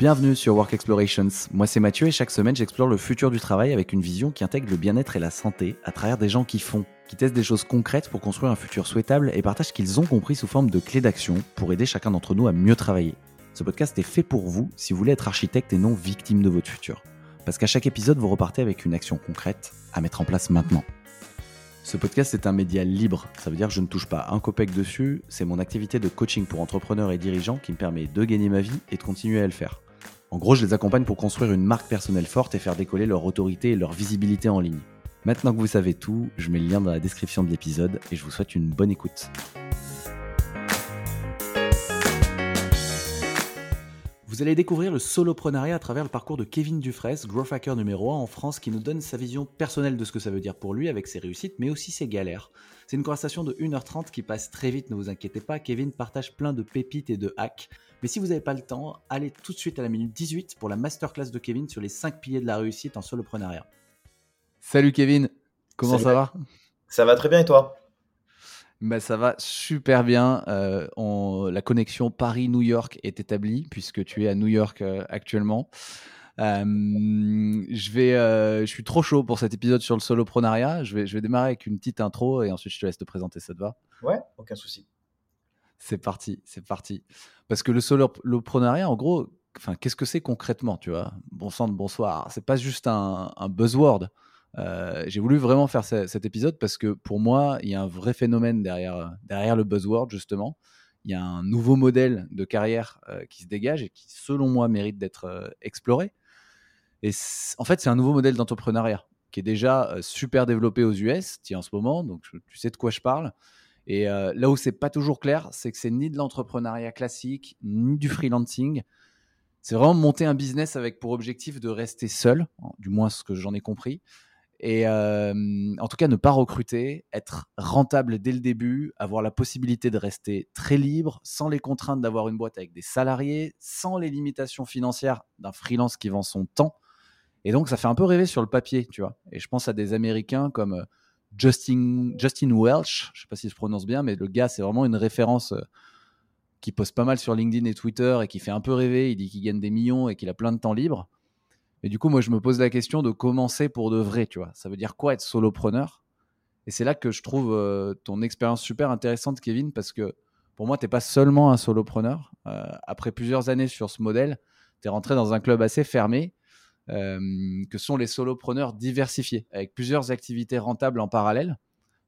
Bienvenue sur Work Explorations. Moi c'est Mathieu et chaque semaine j'explore le futur du travail avec une vision qui intègre le bien-être et la santé à travers des gens qui font, qui testent des choses concrètes pour construire un futur souhaitable et partagent ce qu'ils ont compris sous forme de clés d'action pour aider chacun d'entre nous à mieux travailler. Ce podcast est fait pour vous si vous voulez être architecte et non victime de votre futur. Parce qu'à chaque épisode vous repartez avec une action concrète à mettre en place maintenant. Ce podcast est un média libre, ça veut dire que je ne touche pas un copec dessus, c'est mon activité de coaching pour entrepreneurs et dirigeants qui me permet de gagner ma vie et de continuer à le faire. En gros, je les accompagne pour construire une marque personnelle forte et faire décoller leur autorité et leur visibilité en ligne. Maintenant que vous savez tout, je mets le lien dans la description de l'épisode et je vous souhaite une bonne écoute. Vous allez découvrir le soloprenariat à travers le parcours de Kevin Dufresne, growth hacker numéro 1 en France, qui nous donne sa vision personnelle de ce que ça veut dire pour lui avec ses réussites, mais aussi ses galères. C'est une conversation de 1h30 qui passe très vite, ne vous inquiétez pas, Kevin partage plein de pépites et de hacks. Mais si vous n'avez pas le temps, allez tout de suite à la minute 18 pour la masterclass de Kevin sur les 5 piliers de la réussite en soloprenariat. Salut Kevin, comment ça va? Ça va très bien et toi? Bah, ça va super bien. Euh, la connexion Paris-New York est établie puisque tu es à New York euh, actuellement. je, vais, euh, je suis trop chaud pour cet épisode sur le soloprenariat. Je vais, je vais démarrer avec une petite intro et ensuite je te laisse te présenter, ça te va? Ouais, aucun souci. C'est parti, c'est parti. Parce que le soloprenariat, en gros, enfin, qu'est-ce que c'est concrètement, tu vois? Bon sang de bonsoir. C'est pas juste un, buzzword. Euh, j'ai voulu vraiment faire cet épisode parce que pour moi, il y a un vrai phénomène derrière, derrière le buzzword, justement. Il y a un nouveau modèle de carrière euh, qui se dégage et qui, selon moi, mérite d'être euh, exploré. Et en fait, c'est un nouveau modèle d'entrepreneuriat qui est déjà super développé aux US, en ce moment, donc tu sais de quoi je parle. Et là où c'est pas toujours clair, c'est que c'est ni de l'entrepreneuriat classique, ni du freelancing. C'est vraiment monter un business avec pour objectif de rester seul, du moins ce que j'en ai compris, et en tout cas, ne pas recruter, être rentable dès le début, avoir la possibilité de rester très libre, sans les contraintes d'avoir une boîte avec des salariés, sans les limitations financières d'un freelance qui vend son temps. Et donc, ça fait un peu rêver sur le papier, tu vois. Et je pense à des Américains comme Justin, Justin Welch, je sais pas si je prononce bien, mais le gars, c'est vraiment une référence qui poste pas mal sur LinkedIn et Twitter et qui fait un peu rêver. Il dit qu'il gagne des millions et qu'il a plein de temps libre. Mais du coup, moi, je me pose la question de commencer pour de vrai, tu vois. Ça veut dire quoi être solopreneur? Et c'est là que je trouve euh, ton expérience super intéressante, Kevin, parce que pour moi, tu n'es pas seulement un solopreneur. Euh, après plusieurs années sur ce modèle, tu es rentré dans un club assez fermé, euh, que sont les solopreneurs diversifiés, avec plusieurs activités rentables en parallèle.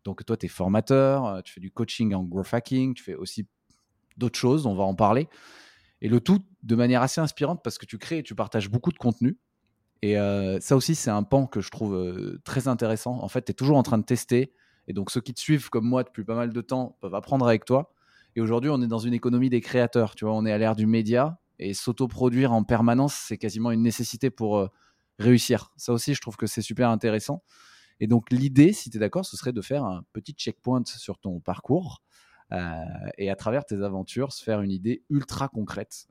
Donc, toi, tu es formateur, tu fais du coaching en growth hacking, tu fais aussi d'autres choses, on va en parler. Et le tout de manière assez inspirante parce que tu crées et tu partages beaucoup de contenu. Et ça aussi, c'est un pan que je trouve très intéressant. En fait, tu es toujours en train de tester. Et donc, ceux qui te suivent comme moi depuis pas mal de temps peuvent apprendre avec toi. Et aujourd'hui, on est dans une économie des créateurs. Tu vois, on est à l'ère du média. Et s'auto-produire en permanence, c'est quasiment une nécessité pour réussir. Ça aussi, je trouve que c'est super intéressant. Et donc, l'idée, si tu es d'accord, ce serait de faire un petit checkpoint sur ton parcours. et à travers tes aventures, se faire une idée ultra concrète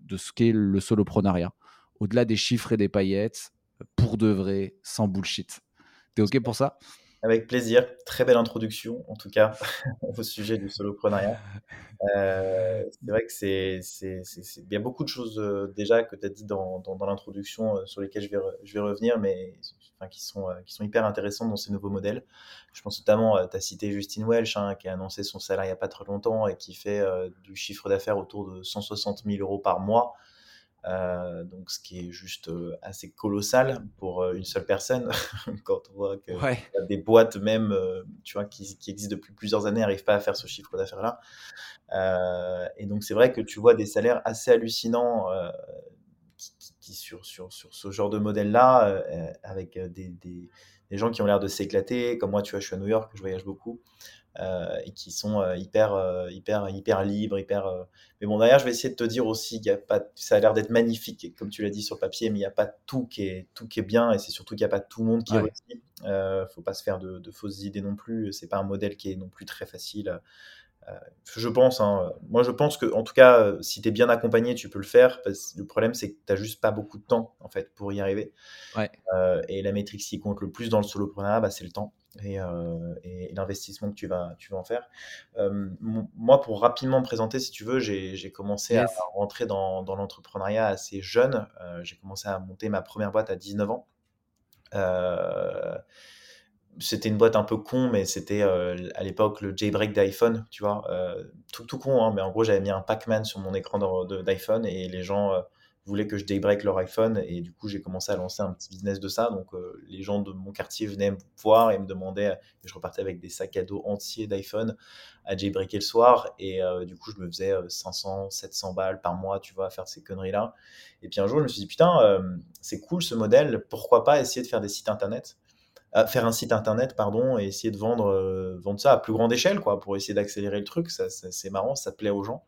de ce qu'est le soloprenariat au-delà des chiffres et des paillettes, pour de vrai, sans bullshit. T'es OK pour ça? Avec plaisir. Très belle introduction, en tout cas, au sujet du soloprenariat. Euh, c'est vrai que c'est, il y a beaucoup de choses euh, déjà que tu as dit dans, l'introduction euh, sur lesquelles je vais, revenir, mais sont, qui sont hyper intéressantes dans ces nouveaux modèles. Je pense notamment, tu as cité Justine Welch, hein, qui a annoncé son salaire il n'y a pas très longtemps et qui fait du chiffre d'affaires autour de 160 000 euros par mois. Euh, donc, ce qui est juste euh, assez colossal pour euh, une seule personne. Quand on voit que des boîtes même, tu vois, qui, qui, existent depuis plusieurs années, n'arrivent pas à faire ce chiffre d'affaires-là. et donc, c'est vrai que tu vois des salaires assez hallucinants qui, sur, sur, sur, ce genre de modèle-là, avec des, des, des, gens qui ont l'air de s'éclater. Comme moi, tu vois, je suis à New York, je voyage beaucoup. Euh, et qui sont euh, hyper, euh, hyper, hyper libres, hyper. Mais bon, d'ailleurs, je vais essayer de te dire aussi qu'il y a pas. Ça a l'air d'être magnifique, comme tu l'as dit sur papier, mais il n'y a pas tout qui est tout qui est bien, et c'est surtout qu'il n'y a pas tout le monde qui ouais. réussit. Euh, faut pas se faire de, fausses idées non plus. C'est pas un modèle qui est non plus très facile. je pense, hein, moi je pense que en tout cas, si tu es bien accompagné, tu peux le faire. Parce que le problème, c'est que tu n'as juste pas beaucoup de temps en fait pour y arriver. Ouais. et la métrique qui compte le plus dans le solopreneur, bah, c'est le temps. Et, et l'investissement que tu vas, tu vas en faire. moi, pour rapidement me présenter, si tu veux, j'ai commencé à rentrer dans, dans l'entrepreneuriat assez jeune. j'ai commencé à monter ma première boîte à 19 ans. c'était une boîte un peu con, mais c'était à l'époque le jailbreak d'iPhone, tu vois. tout, tout con, hein, mais en gros, j'avais mis un Pac-Man sur mon écran d'iPhone et les gens voulaient que je daybreak leur iPhone et du coup j'ai commencé à lancer un petit business de ça. Donc euh, les gens de mon quartier venaient me voir et me demandaient, je repartais avec des sacs à dos entiers d'iPhone à jailbreaker le soir et euh, du coup je me faisais 500, euh, 700 balles par mois, tu vois, à faire ces conneries là. Et puis un jour je me suis dit putain c'est cool ce modèle, pourquoi pas essayer de faire des sites internet faire un site internet, pardon, et essayer de vendre, vendre ça à plus grande échelle, quoi, pour essayer d'accélérer le truc. Ça, c'est marrant, ça plaît aux gens.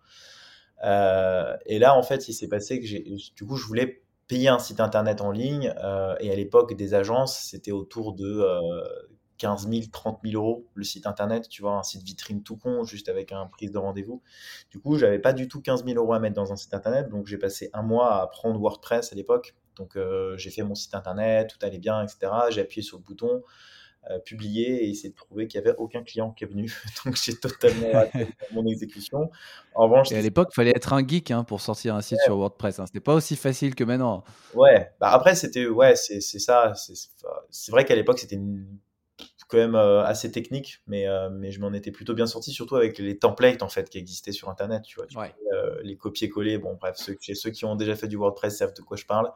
Euh, et là, en fait, il s'est passé que du coup, je voulais payer un site internet en ligne. Euh, et à l'époque, des agences, c'était autour de 15 000, 30 000 euros le site internet. Tu vois, un site vitrine tout con, juste avec un prise de rendez-vous. Du coup, j'avais pas du tout 15 000 euros à mettre dans un site internet. Donc, j'ai passé un mois à apprendre WordPress à l'époque. Donc, euh, j'ai fait mon site internet, tout allait bien, etc. J'ai appuyé sur le bouton. Euh, publié et essayer de trouver qu'il n'y avait aucun client qui est venu. Donc j'ai totalement raté mon exécution. En revanche, et à l'époque, il fallait être un geek hein, pour sortir un site sur WordPress. Hein. C'était pas aussi facile que maintenant. Ouais, bah après c'était ouais, c'est ça. C'est vrai qu'à l'époque c'était quand même euh, assez technique, mais, euh, mais je m'en étais plutôt bien sorti, surtout avec les templates en fait qui existaient sur Internet, tu vois, les copier-coller. Bon, bref, ceux, ceux, qui ont déjà fait du WordPress savent de quoi je parle.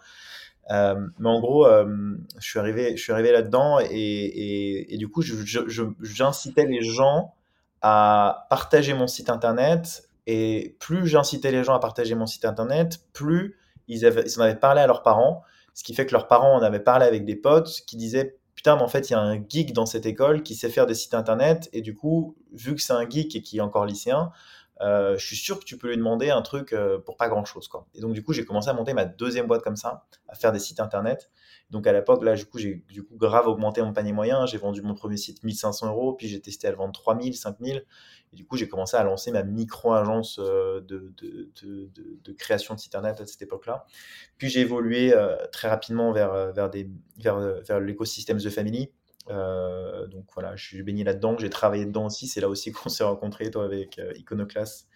Euh, mais en gros, euh, je suis arrivé, je suis arrivé là-dedans et, et, du coup, j'incitais les gens à partager mon site internet. Et plus j'incitais les gens à partager mon site internet, plus ils, avaient, ils en avaient parlé à leurs parents. Ce qui fait que leurs parents en avaient parlé avec des potes qui disaient Putain, mais en fait, il y a un geek dans cette école qui sait faire des sites internet. Et du coup, vu que c'est un geek et qui est encore lycéen, euh, je suis sûr que tu peux lui demander un truc euh, pour pas grand chose. Quoi. Et donc, du coup, j'ai commencé à monter ma deuxième boîte comme ça, à faire des sites internet. Donc, à l'époque, là, du coup, j'ai du coup grave augmenté mon panier moyen. J'ai vendu mon premier site 1500 euros, puis j'ai testé à le vendre 3000, 5000. Et du coup, j'ai commencé à lancer ma micro-agence euh, de, de, de, création de site internet à cette époque-là. Puis j'ai évolué très rapidement vers, vers, des, vers, vers l'écosystème The Family euh, donc voilà, je suis baigné là-dedans, j'ai travaillé dedans aussi. C'est là aussi qu'on s'est rencontrés, toi avec euh, Iconoclast,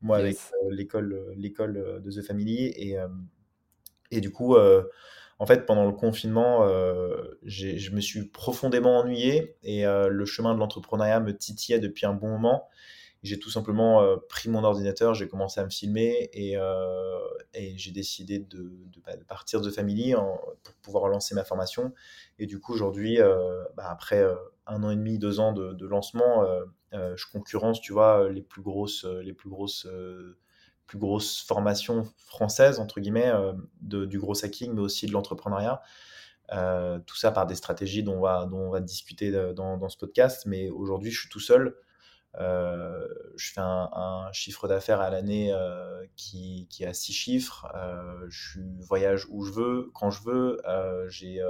moi avec euh, l'école, l'école de The Family. Et, et du coup, en fait, pendant le confinement, je me suis profondément ennuyé et le chemin de l'entrepreneuriat me titillait depuis un bon moment. J'ai tout simplement pris mon ordinateur, j'ai commencé à me filmer et, et j'ai décidé de, bah, de, partir de Family pour pouvoir lancer ma formation. Et du coup, aujourd'hui, bah, après un an et demi, deux ans de, lancement, je concurrence, tu vois, les plus grosses, les plus grosses, plus grosses formations françaises, entre guillemets, de, du gros hacking, mais aussi de l'entrepreneuriat. tout ça par des stratégies dont on va, discuter dans ce podcast. Mais aujourd'hui, je suis tout seul. Euh, je fais un, chiffre d'affaires à l'année euh, qui, qui, a six chiffres. Euh, je voyage où je veux, quand je veux. j'ai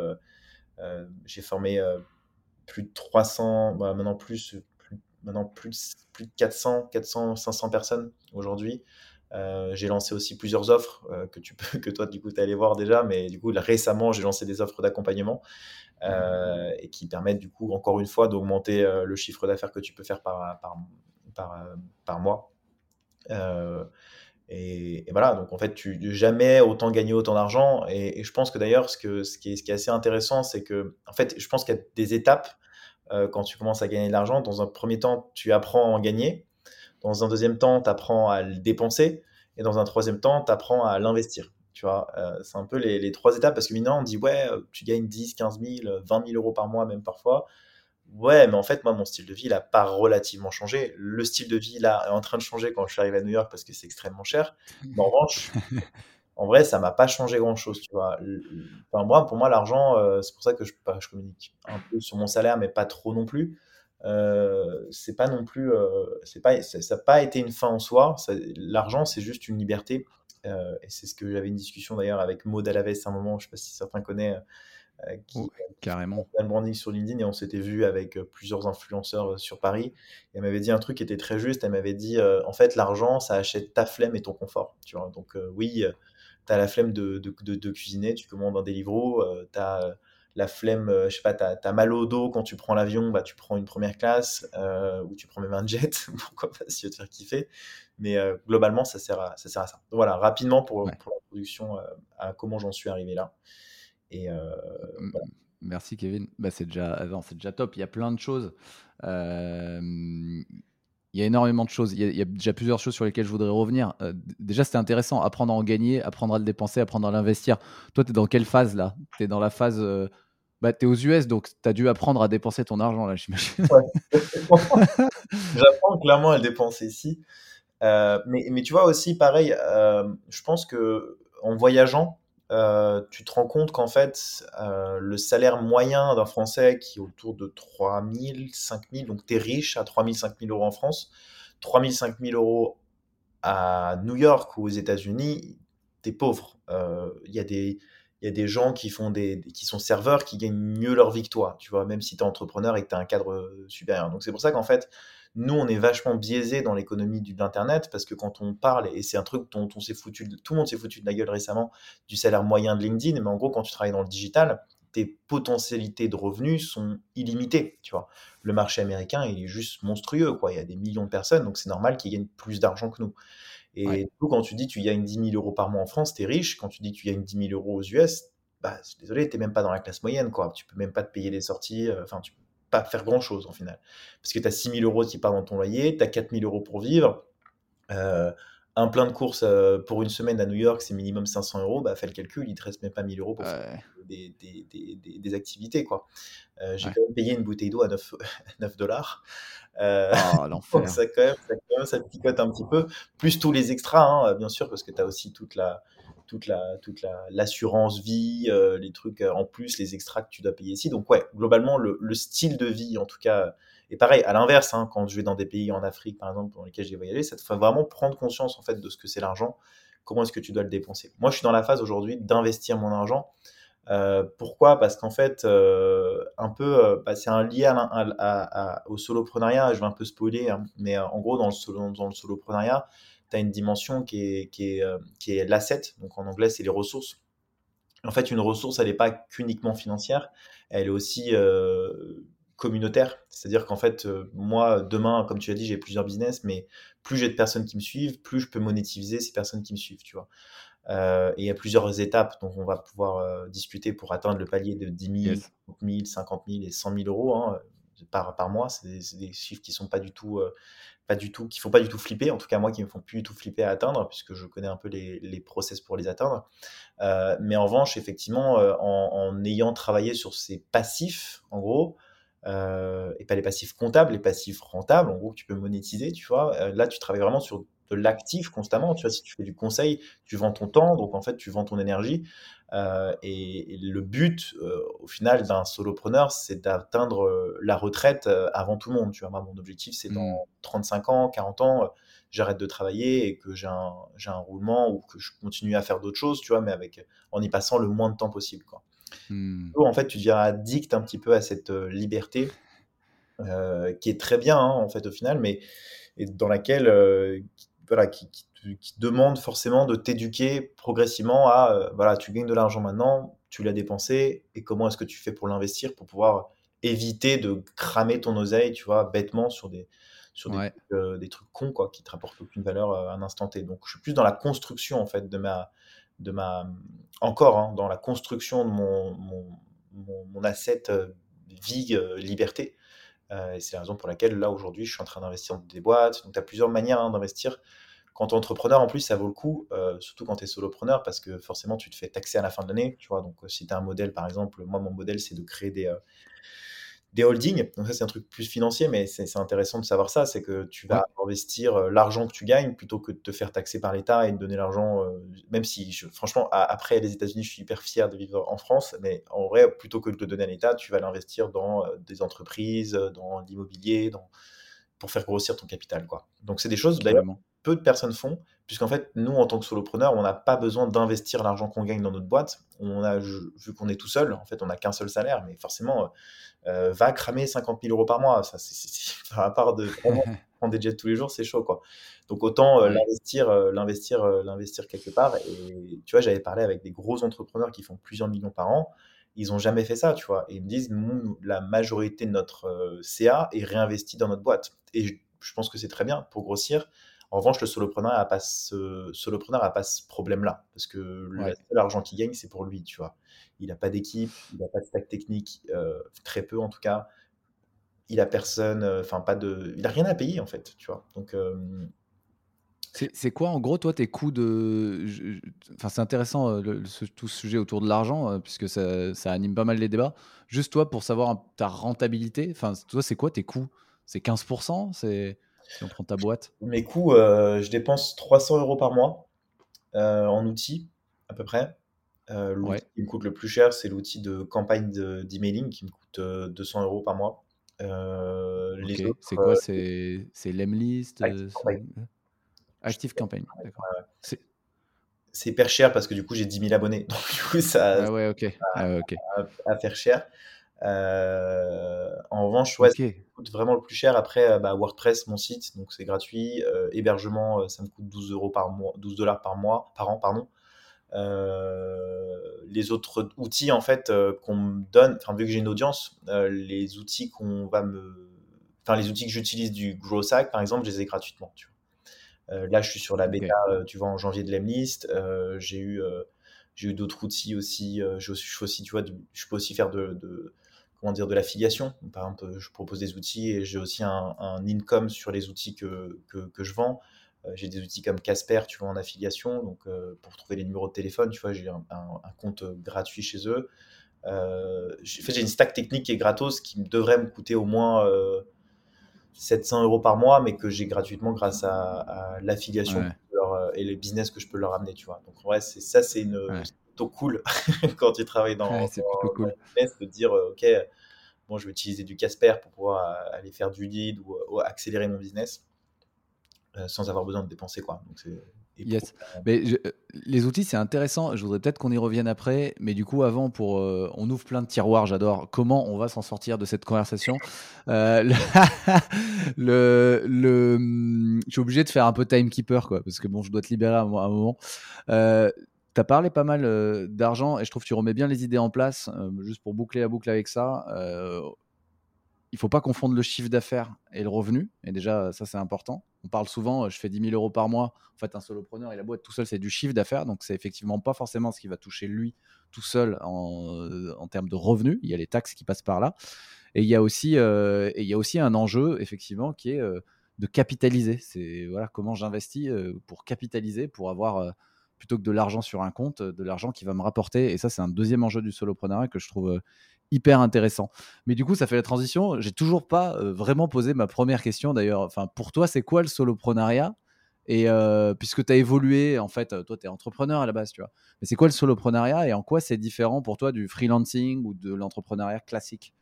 j'ai formé plus de 300, bah, maintenant plus, plus, maintenant plus, plus de 400, 400, 500 personnes aujourd'hui. J'ai lancé aussi plusieurs offres que tu peux, que toi du coup tu allé voir déjà, mais du coup récemment j'ai lancé des offres d'accompagnement euh, et qui permettent du coup, encore une fois, d'augmenter euh, le chiffre d'affaires que tu peux faire par, par, par, par mois. Euh, et, voilà, donc en fait, tu jamais autant gagner autant d'argent. Et, je pense que d'ailleurs, ce, que, ce, qui est, ce qui est assez intéressant, c'est que, en fait, je pense qu'il y a des étapes quand tu commences à gagner de l'argent. Dans un premier temps, tu apprends à en gagner. Dans un deuxième temps, tu apprends à le dépenser. Et dans un troisième temps, tu apprends à l'investir. Tu vois, euh, c'est un peu les, trois étapes parce que maintenant on dit ouais, euh, tu gagnes 10, 15 000, 20 000 euros par mois, même parfois. Ouais, mais en fait, moi, mon style de vie, il n'a pas relativement changé. Le style de vie, là, est en train de changer quand je suis arrivé à New York parce que c'est extrêmement cher. Mais en revanche, en vrai, ça m'a pas changé grand-chose, tu vois. Enfin, moi, pour moi, l'argent, euh, c'est pour ça que je, je, communique un peu sur mon salaire, mais pas trop non plus. Euh, c'est pas non plus, c'est pas, ça n'a pas été une fin en soi. L'argent, c'est juste une liberté euh, et c'est ce que j'avais une discussion d'ailleurs avec Maud Alaves à un moment, je ne sais pas si certains connaissent, euh, qui carrément un branding sur LinkedIn et on s'était vu avec euh, plusieurs influenceurs sur Paris. Et elle m'avait dit un truc qui était très juste. Elle m'avait dit en fait l'argent ça achète ta flemme et ton confort. Tu vois donc oui, tu as la flemme de, de, de, cuisiner, tu commandes un Deliveroo, tu as la flemme, euh, je sais pas, t'as as mal au dos quand tu prends l'avion, bah, tu prends une première classe euh, ou tu prends même un jet, pourquoi pas si tu veux te faire kiffer. Mais euh, globalement, ça sert, à, ça sert à ça. voilà, rapidement pour, pour l'introduction à comment j'en suis arrivé là. Et Merci Kevin. Bah, c'est déjà, c'est déjà top. Il y a plein de choses. il y a énormément de choses. Il y, a, déjà plusieurs choses sur lesquelles je voudrais revenir. déjà, c'était intéressant. Apprendre à en gagner, apprendre à le dépenser, apprendre à l'investir. Toi, tu es dans quelle phase là? Tu es dans la phase bah, tu es aux US, donc tu as dû apprendre à dépenser ton argent, là, j'imagine. J'apprends clairement à le dépenser ici. Euh, mais, mais, tu vois aussi, pareil, euh, je pense que en voyageant, euh, tu te rends compte qu'en fait, le salaire moyen d'un Français qui est autour de 3 000, 5 000, donc tu es riche à 3 000, 5 000 euros en France, 3 000, 5 000 euros à New York ou aux États-Unis, tu es pauvre. Il y a des il y a des gens qui font des, qui sont serveurs qui gagnent mieux leur victoire, tu vois, même si tu es entrepreneur et que tu as un cadre euh, supérieur. Donc c'est pour ça qu'en fait, nous, on est vachement biaisé dans l'économie de l'internet parce que quand on parle, et c'est un truc dont on s'est foutu, tout le monde s'est foutu de la gueule récemment du salaire moyen de LinkedIn, mais en gros, quand tu travailles dans le digital, tes potentialités de revenus sont illimitées, tu vois. Le marché américain, il est juste monstrueux, quoi. Il y a des millions de personnes, donc c'est normal qu'ils gagnent plus d'argent que nous. Et du coup, quand tu dis tu gagnes 10 000 euros par mois en France, tu es riche. Quand tu dis que tu gagnes 10 000 euros aux US, bah, désolé, tu n'es même pas dans la classe moyenne. Quoi. Tu peux même pas te payer les sorties. Euh, enfin, tu peux pas faire grand chose en final. Parce que tu as 6 000 euros qui partent dans ton loyer, tu as 4 000 euros pour vivre. Euh, un plein de courses euh, pour une semaine à New York, c'est minimum 500 euros. Bah, fais le calcul, il te reste même pas 1000 euros pour faire des, des, des, des, activités. quoi. J'ai quand même payé une bouteille d'eau à 9, 9 dollars. Euh, oh, ça, quand même, ça, quand même, ça picote un petit peu. Plus tous les extras, hein, bien sûr, parce que tu as aussi toute la toute la toute la l'assurance vie, euh, les trucs euh, en plus, les extras que tu dois payer ici. Donc ouais, globalement le, le style de vie, en tout cas, est pareil. À l'inverse, hein, quand je vais dans des pays en Afrique, par exemple, dans lesquels j'ai voyagé, ça te fait vraiment prendre conscience en fait de ce que c'est l'argent. Comment est-ce que tu dois le dépenser? Moi, je suis dans la phase aujourd'hui d'investir mon argent. Euh, pourquoi? Parce qu'en fait, euh, un peu, euh, bah, c'est un lien au soloprenariat. Je vais un peu spoiler, hein, mais en gros, dans le, solo, dans le soloprenariat, tu as une dimension qui est, qui est, qui est l'asset. Donc en anglais, c'est les ressources. En fait, une ressource, elle n'est pas qu'uniquement financière, elle est aussi communautaire. C'est-à-dire qu'en fait, moi, demain, comme tu as dit, j'ai plusieurs business, mais plus j'ai de personnes qui me suivent, plus je peux monétiser ces personnes qui me suivent, tu vois. Euh, et il y a plusieurs étapes dont on va pouvoir euh, discuter pour atteindre le palier de 10 000, 30 000, 50 000 et 100 000 euros hein, par, par mois. C'est des, chiffres qui sont pas du tout, euh, pas du tout, qui font pas du tout flipper. En tout cas, moi, qui me font plus du tout flipper à atteindre, puisque je connais un peu les, les process pour les atteindre. mais en revanche, effectivement, en, en, ayant travaillé sur ces passifs, en gros, et pas les passifs comptables, les passifs rentables, en gros, que tu peux monétiser, tu vois. là, tu travailles vraiment sur de l'actif constamment. Tu vois, si tu fais du conseil, tu vends ton temps, donc en fait, tu vends ton énergie. Euh, et, le but, euh, au final, d'un solopreneur, c'est d'atteindre euh, la retraite avant tout le monde. Tu vois, moi, mon objectif, c'est dans 35 mmh. ans, 40 ans, j'arrête de travailler et que j'ai un, un, roulement ou que je continue à faire d'autres choses, tu vois, mais avec, en y passant le moins de temps possible. Quoi. Mmh. en fait, tu deviens addict un petit peu à cette liberté qui est très bien, hein, en fait, au final, mais et dans laquelle voilà, qui, qui, demande forcément de t'éduquer progressivement à, euh, voilà, tu gagnes de l'argent maintenant, tu l'as dépensé, et comment est-ce que tu fais pour l'investir, pour pouvoir éviter de cramer ton oseille, tu vois, bêtement sur des, sur des, trucs, euh, des trucs cons, quoi, qui te rapportent aucune valeur euh, à un instant T. Donc, je suis plus dans la construction, en fait, de ma, de ma, encore, hein, dans la construction de mon, mon, mon, asset vie, liberté. et c'est la raison pour laquelle, là, aujourd'hui, je suis en train d'investir dans des boîtes. Donc, tu as plusieurs manières hein, d'investir. Quand tu entrepreneur, en plus, ça vaut le coup, euh, surtout quand tu es solopreneur, parce que forcément, tu te fais taxer à la fin de l'année. Tu vois, donc euh, si tu as un modèle, par exemple, moi, mon modèle, c'est de créer des, euh, des holdings. Donc ça, c'est un truc plus financier, mais c'est intéressant de savoir ça. C'est que tu vas investir l'argent que tu gagnes plutôt que de te faire taxer par l'État et de donner l'argent, même si, franchement, après les États-Unis, je suis hyper fier de vivre en France, mais en vrai, plutôt que de le donner à l'État, tu vas l'investir dans des entreprises, dans l'immobilier, dans pour faire grossir ton capital. Quoi. Donc c'est des choses, d'ailleurs, peu de personnes font, puisqu'en fait, nous, en tant que solopreneur, on n'a pas besoin d'investir l'argent qu'on gagne dans notre boîte. On a, vu qu'on est tout seul, en fait, on n'a qu'un seul salaire, mais forcément, euh, va cramer 50 000 euros par mois. Ça, c'est, à part de prendre des jets tous les jours, c'est chaud, quoi. Donc autant euh, l'investir, euh, l'investir, l'investir quelque part. Et tu vois, j'avais parlé avec des gros entrepreneurs qui font plusieurs millions par an. ils ont jamais fait ça, tu vois. Et ils me disent, nous, la majorité de notre CA est réinvestie dans notre boîte. Et je, je pense que c'est très bien pour grossir. En revanche, le solopreneur n'a pas ce, solopreneur a pas ce problème-là, parce que le seul argent qu'il gagne, c'est pour lui, tu vois. Il n'a pas d'équipe, il n'a pas de stack technique, euh, très peu en tout cas. Il a personne, euh, enfin pas de, il a rien à payer en fait, tu vois. Donc euh, c'est quoi en gros toi tes coûts de, enfin c'est intéressant tout ce sujet autour de l'argent puisque ça, ça, anime pas mal les débats. Juste toi pour savoir ta rentabilité, enfin toi c'est quoi tes coûts? C'est 15% C'est si on prend ta boîte Mes coûts, euh, je dépense 300 euros par mois euh, en outils, à peu près. Euh, l'outil qui me coûte le plus cher, c'est l'outil de campagne d'emailing qui me coûte 200 euros par mois. c'est quoi? C'est Lemlist Active Campaign. d'accord. c'est hyper cher parce que du coup j'ai 10 000 abonnés. Donc du coup ça ah ouais, ok. Ah à, faire cher. Euh, en revanche, ouais, ça coûte vraiment le plus cher. Après, euh, bah, WordPress, mon site, donc c'est gratuit. Euh, hébergement, ça me coûte 12 euros par mois, 12 dollars par mois, par an, pardon. les autres outils en fait qu'on me donne, enfin vu que j'ai une audience, les outils qu'on va me, enfin les outils que j'utilise du GrowSack par exemple, je les ai gratuitement. Tu vois. là, je suis sur la bêta, tu vois, en janvier de l'Emlist. j'ai eu j'ai eu d'autres outils aussi. je, je, aussi, tu vois, je peux aussi faire de, de dire, de l'affiliation. Par exemple, je propose des outils et j'ai aussi un, income sur les outils que, que, je vends. Euh, j'ai des outils comme Casper, tu vois, en affiliation. Donc, euh, pour trouver les numéros de téléphone, tu vois, j'ai un, compte gratuit chez eux. Euh, j'ai une stack technique qui est gratos, qui devrait me coûter au moins 700 euros par mois, mais que j'ai gratuitement grâce à, l'affiliation et les business que je peux leur amener, tu vois. Donc, en vrai, ça, c'est une, plutôt cool quand tu travailles dans, ouais, cool. business de dire euh, ok bon je vais utiliser du Casper pour pouvoir euh, aller faire du lead ou, accélérer mon business euh, sans avoir besoin de dépenser quoi donc c'est Yes. Mais les outils, c'est intéressant. Je voudrais peut-être qu'on y revienne après. Mais du coup, avant, pour, on ouvre plein de tiroirs. J'adore. Comment on va s'en sortir de cette conversation? Le, le, hum, Je suis obligé de faire un peu timekeeper, quoi, parce que bon, je dois te libérer à un, moment. Tu as parlé pas mal euh, d'argent et je trouve que tu remets bien les idées en place. Euh, juste pour boucler la boucle avec ça, euh, il faut pas confondre le chiffre d'affaires et le revenu. Et déjà, ça, c'est important. On parle souvent, je fais 10 000 euros par mois. En fait, un solopreneur et la boîte tout seul, c'est du chiffre d'affaires. Donc, c'est effectivement pas forcément ce qui va toucher lui tout seul en, termes de revenus. Il y a les taxes qui passent par là. Et il y a aussi, il y a aussi un enjeu, effectivement, qui est de capitaliser. C'est voilà, comment j'investis pour capitaliser, pour avoir plutôt que de l'argent sur un compte, de l'argent qui va me rapporter. Et ça, c'est un deuxième enjeu du soloprenariat que je trouve euh, hyper intéressant. Mais du coup, ça fait la transition. J'ai toujours pas euh, vraiment posé ma première question d'ailleurs. Enfin, pour toi, c'est quoi le soloprenariat? Et euh, puisque tu as évolué, en fait, toi, tu es entrepreneur à la base, tu vois. Mais c'est quoi le soloprenariat et en quoi c'est différent pour toi du freelancing ou de l'entrepreneuriat classique?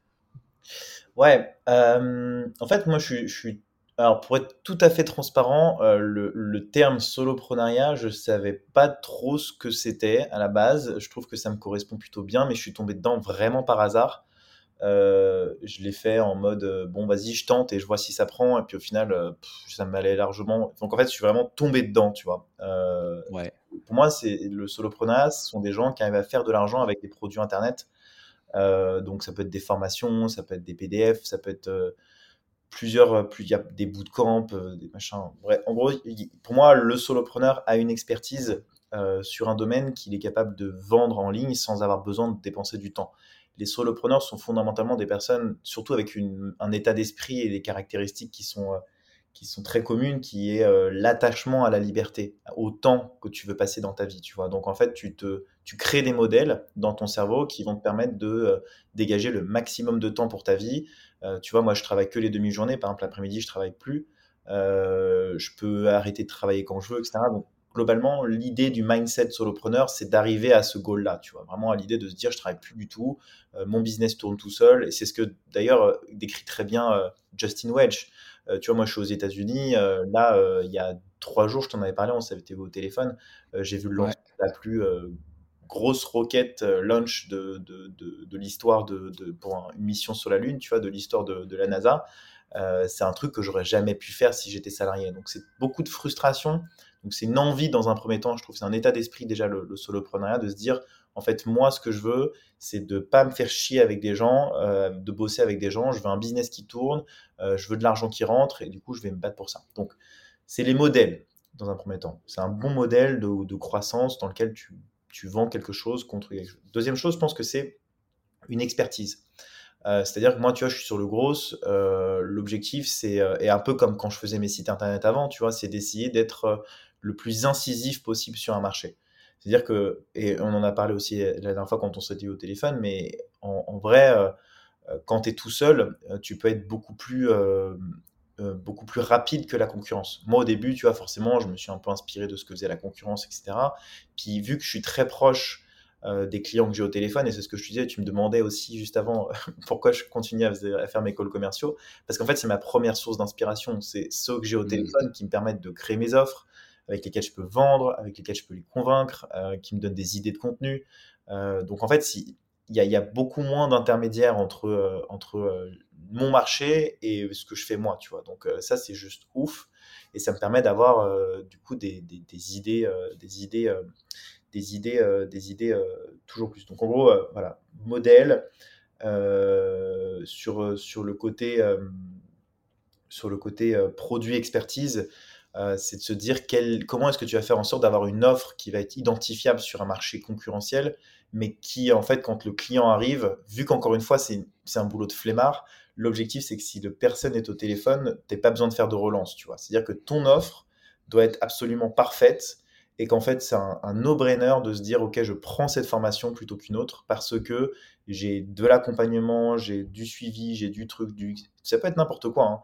Ouais, en fait, moi, je suis alors, pour être tout à fait transparent, euh, le, terme soloprenariat, je savais pas trop ce que c'était à la base. Je trouve que ça me correspond plutôt bien, mais je suis tombé dedans vraiment par hasard. Euh, je l'ai fait en mode euh, bon, vas-y, je tente et je vois si ça prend. Et puis au final, ça m'allait largement. Donc en fait, je suis vraiment tombé dedans, tu vois. ouais. Pour moi, c'est le soloprenariat, ce sont des gens qui arrivent à faire de l'argent avec des produits internet. donc ça peut être des formations, ça peut être des PDF, ça peut être plusieurs, euh, plus il y a des bootcamps, euh, des machins. En gros, pour moi, le solopreneur a une expertise euh, sur un domaine qu'il est capable de vendre en ligne sans avoir besoin de dépenser du temps. Les solopreneurs sont fondamentalement des personnes, surtout avec un état d'esprit et des caractéristiques qui sont qui sont très communes, qui est l'attachement à la liberté, au temps que tu veux passer dans ta vie, tu vois. Donc en fait, tu te, tu crées des modèles dans ton cerveau qui vont te permettre de dégager le maximum de temps pour ta vie. Euh, tu vois, moi, je travaille que les demi-journées. Par exemple, l'après-midi, je travaille plus. je peux arrêter de travailler quand je veux, etc. Donc globalement, l'idée du mindset solopreneur, c'est d'arriver à ce goal-là, tu vois, vraiment à l'idée de se dire, je travaille plus du tout, mon business tourne tout seul, et c'est ce que d'ailleurs décrit très bien Justin Welch. Euh, tu vois, moi, je suis aux États-Unis. Euh, là, euh, il y a trois jours, je t'en avais parlé, on s'était vu au téléphone. j'ai vu le lancement de la plus grosse roquette launch de, de, de, l'histoire de, pour une mission sur la Lune, tu vois, de l'histoire de, la NASA. c'est un truc que j'aurais jamais pu faire si j'étais salarié. Donc c'est beaucoup de frustration. Donc c'est une envie dans un premier temps. Je trouve c'est un état d'esprit déjà le, le soloprenariat de se dire en fait, moi, ce que je veux, c'est de pas me faire chier avec des gens, euh, de bosser avec des gens. Je veux un business qui tourne, euh, je veux de l'argent qui rentre, et du coup, je vais me battre pour ça. Donc, c'est les modèles dans un premier temps. C'est un bon modèle de, croissance dans lequel tu, vends quelque chose contre quelque chose. Deuxième chose, je pense que c'est une expertise. Euh, c'est-à-dire que moi, tu vois, je suis sur le gros. L'objectif, c'est et un peu comme quand je faisais mes sites internet avant, tu vois, c'est d'essayer d'être le plus incisif possible sur un marché. C'est-à-dire que, et on en a parlé aussi la dernière fois quand on s'était au téléphone, mais en, vrai, euh, euh, quand tu es tout seul, euh, tu peux être beaucoup plus, beaucoup plus rapide que la concurrence. Moi, au début, tu vois, forcément, je me suis un peu inspiré de ce que faisait la concurrence, etc. Puis, vu que je suis très proche des clients que j'ai au téléphone, et c'est ce que je te disais, tu me demandais aussi juste avant pourquoi je continue à, faire mes calls commerciaux, parce qu'en fait, c'est ma première source d'inspiration. C'est ceux que j'ai au mmh. téléphone qui me permettent de créer mes offres, avec lesquels je peux vendre, avec lesquels je peux les convaincre, euh, qui me donnent des idées de contenu. Euh, donc en fait, il y, a beaucoup moins d'intermédiaires entre, euh, entre mon marché et ce que je fais moi, tu vois. Donc ça, c'est juste ouf. Et ça me permet d'avoir du coup des, idées, des idées, des idées, des idées toujours plus. Donc en gros, voilà, modèle sur, sur le côté, sur le côté produit expertise. Euh, c'est de se dire comment est-ce que tu vas faire en sorte d'avoir une offre qui va être identifiable sur un marché concurrentiel, mais qui, en fait, quand le client arrive, vu qu'encore une fois, c'est un boulot de flemmard, l'objectif, c'est que si le personne est au téléphone, tu n'as pas besoin de faire de relance, tu vois. C'est-à-dire que ton offre doit être absolument parfaite et qu'en fait, c'est un, no-brainer de se dire, OK, je prends cette formation plutôt qu'une autre parce que j'ai de l'accompagnement, j'ai du suivi, j'ai du truc, du... ça peut être n'importe quoi. Hein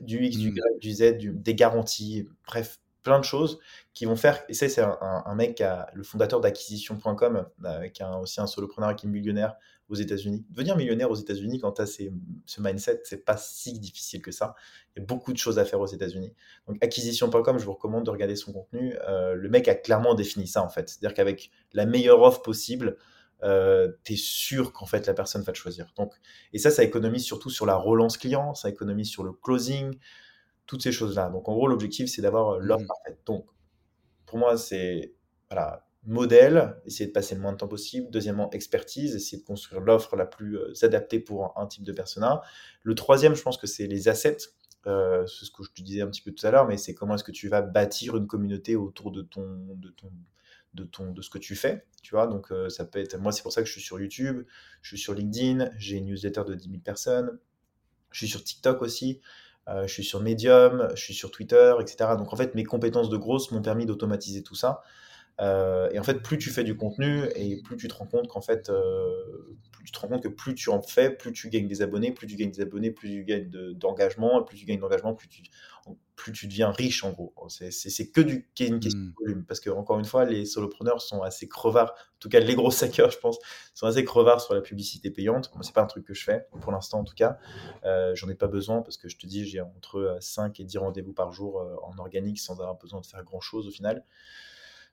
du X, du mmh. Y, du Z, des garanties, bref, plein de choses qui vont faire. Et ça, c'est un, mec, le fondateur d'acquisition.com, euh, qui est aussi un solopreneur qui est millionnaire aux États-Unis. Devenir millionnaire aux États-Unis quand tu as ce mindset, c'est pas si difficile que ça. Il y a beaucoup de choses à faire aux États-Unis. Donc, acquisition.com, je vous recommande de regarder son contenu. Euh, le mec a clairement défini ça, en fait. C'est-à-dire qu'avec la meilleure offre possible, euh, tu es sûr qu'en fait la personne va te choisir. Donc, et ça, ça économise surtout sur la relance client, ça économise sur le closing, toutes ces choses-là. Donc en gros, l'objectif, c'est d'avoir euh, l'offre mmh. parfaite. Donc, pour moi, c'est voilà, modèle, essayer de passer le moins de temps possible. Deuxièmement, expertise, essayer de construire l'offre la plus euh, adaptée pour un, type de persona. Le troisième, je pense que c'est les assets. c'est ce que je te disais un petit peu tout à l'heure, mais c'est comment est-ce que tu vas bâtir une communauté autour de ton, de ton, de, ton, de ce que tu fais. Tu vois, donc euh, ça peut être. Moi, c'est pour ça que je suis sur YouTube, je suis sur LinkedIn, j'ai une newsletter de 10 000 personnes, je suis sur TikTok aussi. Euh, je suis sur Medium, je suis sur Twitter, etc. Donc en fait, mes compétences de grosse m'ont permis d'automatiser tout ça. Euh, et en fait, plus tu fais du contenu et plus tu te rends compte qu'en fait, euh, plus tu te rends compte que plus tu en fais, plus tu gagnes des abonnés, plus tu gagnes des abonnés, plus tu gagnes d'engagement, plus tu gagnes d'engagement, plus tu, plus tu deviens riche en gros. C'est que du, une question mmh. de volume parce que encore une fois, les solopreneurs sont assez crevards. En tout cas, les gros hackers, je pense, sont assez crevards sur la publicité payante. Moi, c'est pas un truc que je fais pour l'instant en tout cas. Euh, J'en ai pas besoin parce que je te dis, j'ai entre 5 et 10 rendez-vous par jour euh, en organique sans avoir besoin de faire grand chose au final.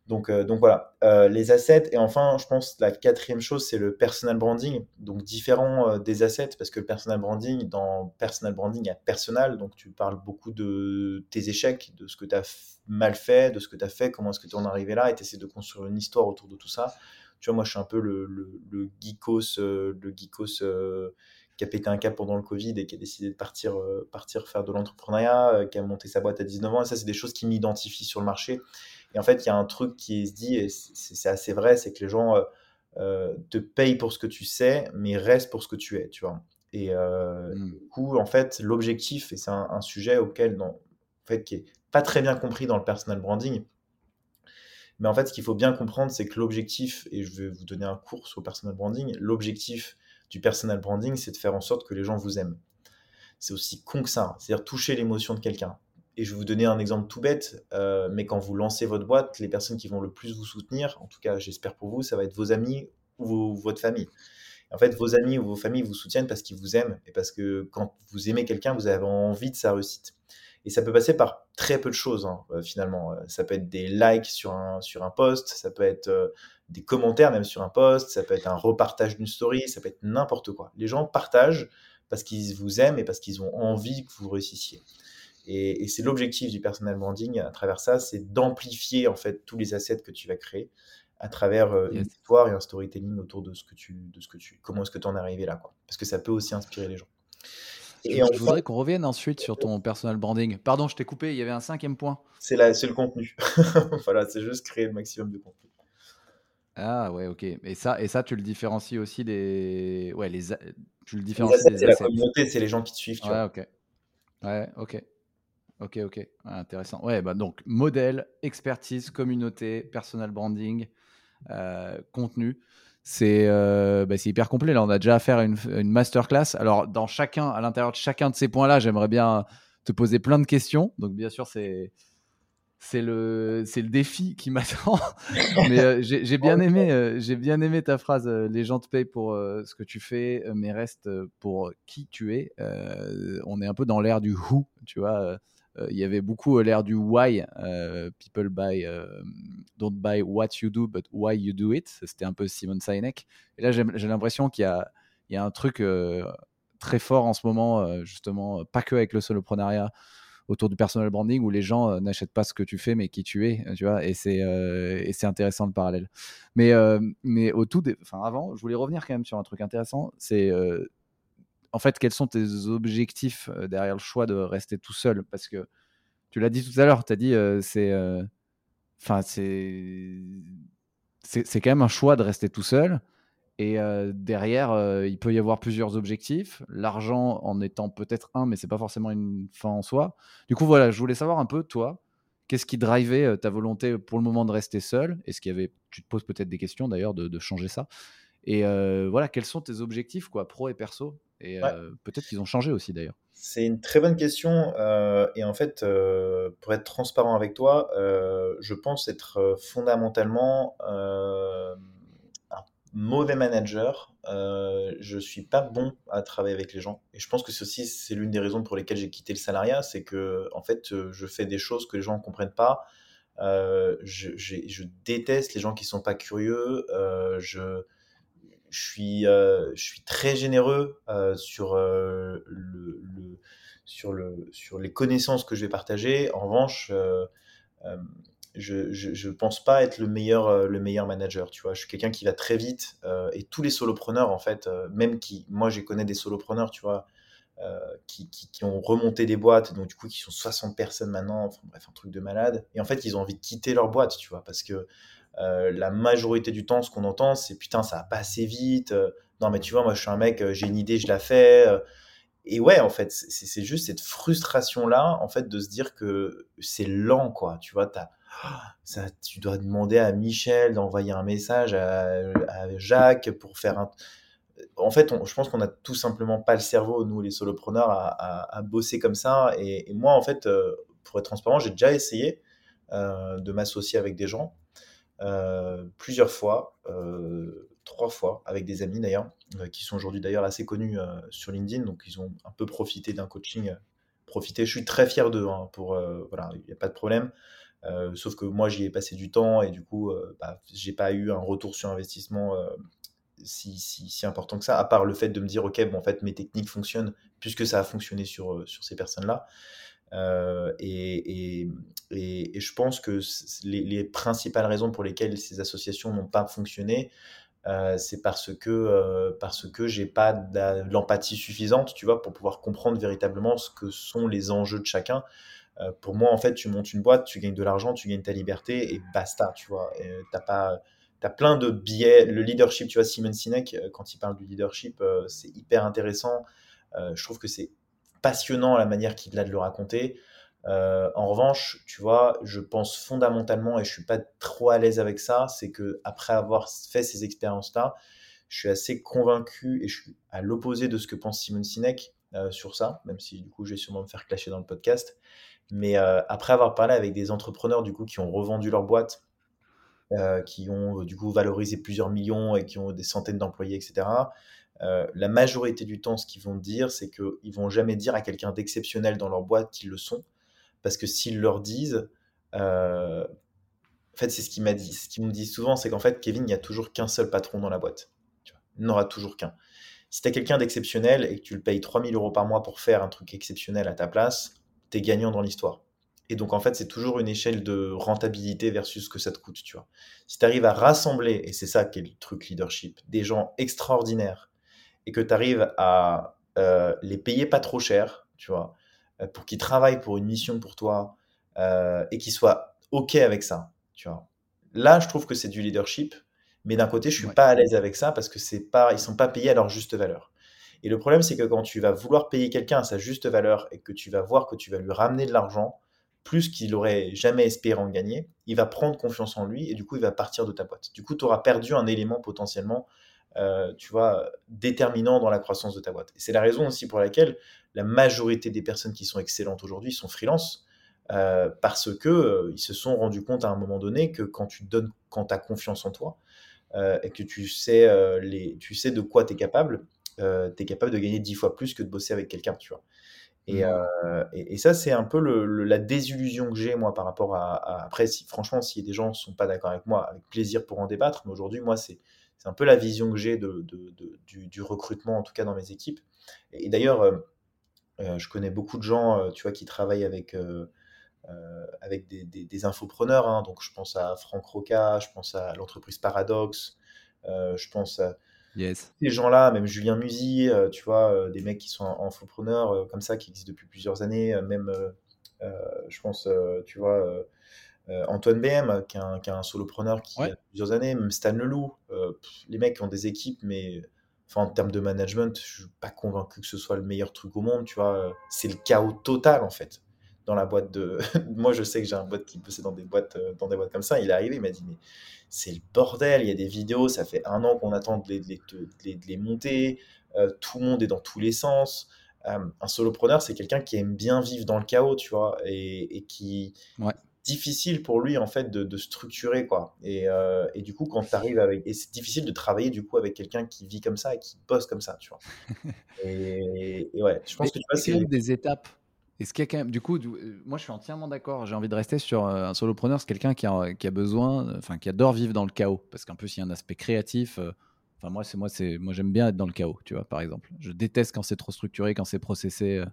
Donc, euh, donc voilà, euh, les assets. Et enfin, je pense la quatrième chose, c'est le personal branding. Donc différent euh, des assets, parce que le personal branding, dans personal branding, il y a personal. Donc tu parles beaucoup de tes échecs, de ce que tu as mal fait, de ce que tu as fait, comment est-ce que tu en es arrivé là, et tu essaies de construire une histoire autour de tout ça. Tu vois, moi, je suis un peu le, le, geekos, le geekos qui a pété un cap pendant le Covid et qui a décidé de partir, partir faire de l'entrepreneuriat, qui a monté sa boîte à 19 ans. Et ça, c'est des choses qui m'identifient sur le marché. Et en fait, il y a un truc qui se dit, et c'est assez vrai, c'est que les gens euh, euh, te payent pour ce que tu sais, mais restent pour ce que tu es, tu vois. Et euh, mmh. du coup, en fait, l'objectif, et c'est un, sujet auquel, en fait, qui est pas très bien compris dans le personal branding, mais en fait, ce qu'il faut bien comprendre, c'est que l'objectif, et je vais vous donner un cours sur le personal branding, l'objectif du personal branding, c'est de faire en sorte que les gens vous aiment. C'est aussi con que ça, c'est-à-dire toucher l'émotion de quelqu'un et je vais vous donner un exemple tout bête, euh, mais quand vous lancez votre boîte, les personnes qui vont le plus vous soutenir, en tout cas j'espère pour vous, ça va être vos amis ou votre famille. En fait, vos amis ou vos familles vous soutiennent parce qu'ils vous aiment et parce que quand vous aimez quelqu'un, vous avez envie de sa réussite. Et ça peut passer par très peu de choses, hein, euh, finalement. Euh, ça peut être des likes sur un, sur un post, ça peut être des commentaires même sur un post, ça peut être un repartage d'une story, ça peut être n'importe quoi. Les gens partagent parce qu'ils vous aiment et parce qu'ils ont envie que vous réussissiez. Et, c'est l'objectif du personal branding à travers ça, c'est d'amplifier en fait tous les assets que tu vas créer à travers une histoire et un storytelling autour de ce que tu, de ce que tu, comment est-ce que tu en es arrivé là, quoi. Parce que ça peut aussi inspirer les gens. Et je, voudrais qu'on revienne ensuite sur ton personal branding. Pardon, je t'ai coupé, il y avait un cinquième point. C'est le contenu. voilà, c'est juste créer le maximum de contenu. Ah ouais, ok. Et ça, et ça, tu le différencies aussi des, ouais, les, tu le différencies des C'est la communauté, c'est les gens qui te suivent. Tu ouais, ok. Ouais, ok. Ok, ok. intéressant. Ouais, bah donc modèle, expertise, communauté, personal branding, euh, contenu. Euh, bah, c'est hyper complet. Là, on a déjà à faire une, une masterclass. Alors, dans chacun, à l'intérieur de chacun de ces points-là, j'aimerais bien te poser plein de questions. Donc, bien sûr, c'est c'est le c'est le défi qui m'attend. mais euh, j'ai bien aimé euh, j'ai bien aimé ta phrase. les gens te payent pour ce que tu fais, mais restent pour qui tu es. on est un peu dans l'ère du who, tu vois. Euh, il y avait beaucoup euh, l'air du why. Euh, people buy, don't buy what you do, but why you do it. C'était un peu Simon Sinek. Et là, j'ai l'impression qu'il y, y a, un truc très fort en ce moment, justement, pas que avec le soloprenariat, autour du personal branding où les gens n'achètent pas ce que tu fais mais qui tu es, tu vois, et c'est c'est intéressant le parallèle. Mais mais au tout, enfin avant, je voulais revenir quand même sur un truc intéressant, c'est en fait, quels sont tes objectifs euh, derrière le choix de rester tout seul? Parce que tu l'as dit tout à l'heure, tu as dit, euh, c'est. Euh, enfin, c'est. C'est quand même un choix de rester tout seul. Et derrière, il peut y avoir plusieurs objectifs. L'argent en étant peut-être un, mais c'est pas forcément une fin en soi. Du coup, voilà, je voulais savoir un peu, toi, qu'est-ce qui drivait ta volonté pour le moment de rester seul? Est-ce qu'il y avait, tu te poses peut-être des questions d'ailleurs de, de, changer ça? Et voilà, quels sont tes objectifs, quoi, pro et perso? Et peut-être qu'ils ont changé aussi d'ailleurs. C'est une très bonne question. et en fait, pour être transparent avec toi, je pense être fondamentalement un mauvais manager. je suis pas bon à travailler avec les gens. Et je pense que ceci, c'est l'une des raisons pour lesquelles j'ai quitté le salariat. C'est que, en fait, je fais des choses que les gens ne comprennent pas. Je, je, déteste les gens qui sont pas curieux. je je suis, euh, je suis très généreux euh, sur, euh, le, sur, le, sur les connaissances que je vais partager. En revanche, je ne pense pas être le meilleur, le meilleur manager. Tu vois, je suis quelqu'un qui va très vite et tous les solopreneurs, en fait, même qui, moi, je connais des solopreneurs, tu vois, qui, qui, ont remonté des boîtes, donc du coup, qui sont 60 personnes maintenant, bref, un truc de malade. Et en fait, ils ont envie de quitter leur boîte, tu vois, parce que euh, la majorité du temps, ce qu'on entend, c'est putain, ça va pas assez vite. Euh, non, mais tu vois, moi, je suis un mec, euh, j'ai une idée, je la fais. Et ouais, en fait, c'est juste cette frustration-là, en fait, de se dire que c'est lent, quoi. Tu vois, as, ça, tu dois demander à Michel d'envoyer un message à, Jacques pour faire un. En fait, je pense qu'on a tout simplement pas le cerveau, nous, les solopreneurs, à, bosser comme ça. Et, moi, en fait, pour être transparent, j'ai déjà essayé de m'associer avec des gens. Euh, plusieurs fois, euh, trois fois, avec des amis d'ailleurs, euh, qui sont aujourd'hui d'ailleurs assez connus sur LinkedIn, donc ils ont un peu profité d'un coaching. profité, je suis très fier d'eux, hein, pour voilà, il n'y a pas de problème. sauf que moi j'y ai passé du temps et du coup bah, j'ai pas eu un retour sur investissement si, important que ça, à part le fait de me dire ok bon en fait mes techniques fonctionnent puisque ça a fonctionné sur, ces personnes là euh, et, je pense que les, les, principales raisons pour lesquelles ces associations n'ont pas fonctionné, euh, c'est parce que euh, parce que j'ai pas de l'empathie suffisante, tu vois, pour pouvoir comprendre véritablement ce que sont les enjeux de chacun. Euh, pour moi, en fait, tu montes une boîte, tu gagnes de l'argent, tu gagnes ta liberté et basta, tu vois. T'as pas T'as plein de biais. Le leadership, tu vois, Simon Sinek, quand il parle du leadership, c'est hyper intéressant. je trouve que c'est passionnant la manière qu'il a de le raconter. Euh, en revanche, tu vois, je pense fondamentalement, et je suis pas trop à l'aise avec ça, c'est que après avoir fait ces expériences-là, je suis assez convaincu et je suis à l'opposé de ce que pense Simon Sinek euh, sur ça, même si du coup je vais sûrement me faire clasher dans le podcast. Mais euh, après avoir parlé avec des entrepreneurs du coup qui ont revendu leur boîte qui ont du coup valorisé plusieurs millions et qui ont des centaines d'employés, etc. la majorité du temps, ce qu'ils vont dire, c'est qu'ils vont jamais dire à quelqu'un d'exceptionnel dans leur boîte qu'ils le sont, parce que s'ils leur disent, en fait, c'est ce qu'ils m'a dit. Ce qu'ils me disent souvent, c'est qu'en fait, Kevin, il n'y a toujours qu'un seul patron dans la boîte. Il n'aura toujours qu'un. Si tu as quelqu'un d'exceptionnel et que tu le payes 3000 euros par mois pour faire un truc exceptionnel à ta place, tu es gagnant dans l'histoire. Et donc, en fait, c'est toujours une échelle de rentabilité versus ce que ça te coûte, tu vois. Si tu arrives à rassembler, et c'est ça qui est le truc leadership, des gens extraordinaires et que tu arrives à euh, les payer pas trop cher, tu vois, euh, pour qu'ils travaillent pour une mission pour toi euh, et qu'ils soient OK avec ça, tu vois. Là, je trouve que c'est du leadership mais d'un côté, je suis pas à l'aise avec ça parce que c'est pas, ils sont pas payés à leur juste valeur. Et le problème, c'est que quand tu vas vouloir payer quelqu'un à sa juste valeur et que tu vas voir que tu vas lui ramener de l'argent, plus qu'il aurait jamais espéré en gagner, il va prendre confiance en lui et du coup, il va partir de ta boîte. Du coup, tu auras perdu un élément potentiellement, euh, tu vois, déterminant dans la croissance de ta boîte. Et c'est la raison aussi pour laquelle la majorité des personnes qui sont excellentes aujourd'hui sont freelance. Euh, parce que euh, ils se sont rendus compte à un moment donné que quand tu donnes, quand tu as confiance en toi, euh, et que tu sais, les, tu sais de quoi tu es capable, tu es capable de gagner dix fois plus que de bosser avec quelqu'un, tu vois. Et, mmh. et, ça, c'est un peu le, la désillusion que j'ai, moi, par rapport à. après, si, franchement, si des gens ne sont pas d'accord avec moi, avec plaisir pour en débattre, mais aujourd'hui, moi, c'est un peu la vision que j'ai de, de, du, du, recrutement, en tout cas dans mes équipes. Et, d'ailleurs, je connais beaucoup de gens, tu vois, qui travaillent avec. Euh, avec des, des, infopreneurs. Hein. donc, je pense à Franck Roca, je pense à l'entreprise Paradox, euh, je pense à yes. ces gens-là, même Julien Musy, euh, tu vois, des mecs qui sont infopreneurs comme ça, qui existent depuis plusieurs années, même, je pense, tu vois, Antoine BM, qui est, un, qui un solopreneur qui a plusieurs années, même Stan Leloup, les mecs ont des équipes, mais enfin, en termes de management, je suis pas convaincu que ce soit le meilleur truc au monde, tu vois, c'est le chaos total en fait dans la boîte de. Moi, je sais que j'ai un pote qui bossait dans des boîtes, euh, dans des boîtes comme ça. Il est arrivé, il m'a dit mais c'est le bordel. Il y a des vidéos, ça fait un an qu'on attend de les, de les, monter. Euh, tout le monde est dans tous les sens. Euh, un solopreneur, c'est quelqu'un qui aime bien vivre dans le chaos, tu vois, et, et qui ouais. Difficile pour lui en fait de, de structurer quoi. Et, et, du coup, quand tu arrives avec, et c'est difficile de travailler du coup avec quelqu'un qui vit comme ça et qui bosse comme ça, tu vois. et, ouais, je pense que tu vois, des étapes? Est-ce qu'il y a quand même, du coup, euh, moi je suis entièrement d'accord. J'ai envie de rester sur euh, un solopreneur, c'est quelqu'un qui a, qui a, besoin, enfin qui adore vivre dans le chaos, parce qu'un peu s'il y a un aspect créatif. Euh, enfin moi c'est moi c'est moi j'aime bien être dans le chaos, tu vois, par exemple. Je déteste quand c'est trop structuré, quand c'est processé.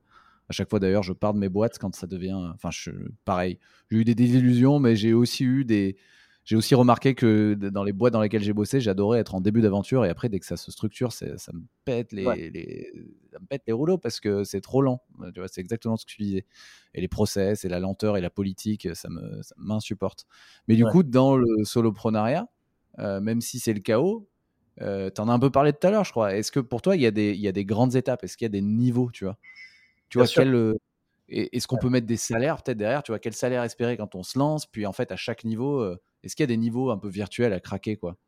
À chaque fois d'ailleurs, je pars de mes boîtes quand ça devient. Enfin, je, pareil. J'ai eu des désillusions, mais j'ai aussi eu des j'ai aussi remarqué que dans les boîtes dans lesquelles j'ai bossé, j'adorais être en début d'aventure et après, dès que ça se structure, ça me pète les, les, ça me pète les rouleaux parce que c'est trop lent. Tu vois, c'est exactement ce que tu disais. Et les process et la lenteur et la politique, ça m'insupporte. Mais du coup, dans le soloprenariat, euh, même si c'est le chaos, euh, tu en as un peu parlé tout à l'heure, je crois. Est-ce que pour toi, il y, a des, il y a des grandes étapes? Est-ce qu'il y a des niveaux, tu vois? Tu vois, quel, euh, est-ce qu'on peut mettre des salaires peut-être derrière? Tu vois, quel salaire espérer quand on se lance? Puis en fait, à chaque niveau, euh, est-ce qu'il y a des niveaux un peu virtuels à craquer quoi?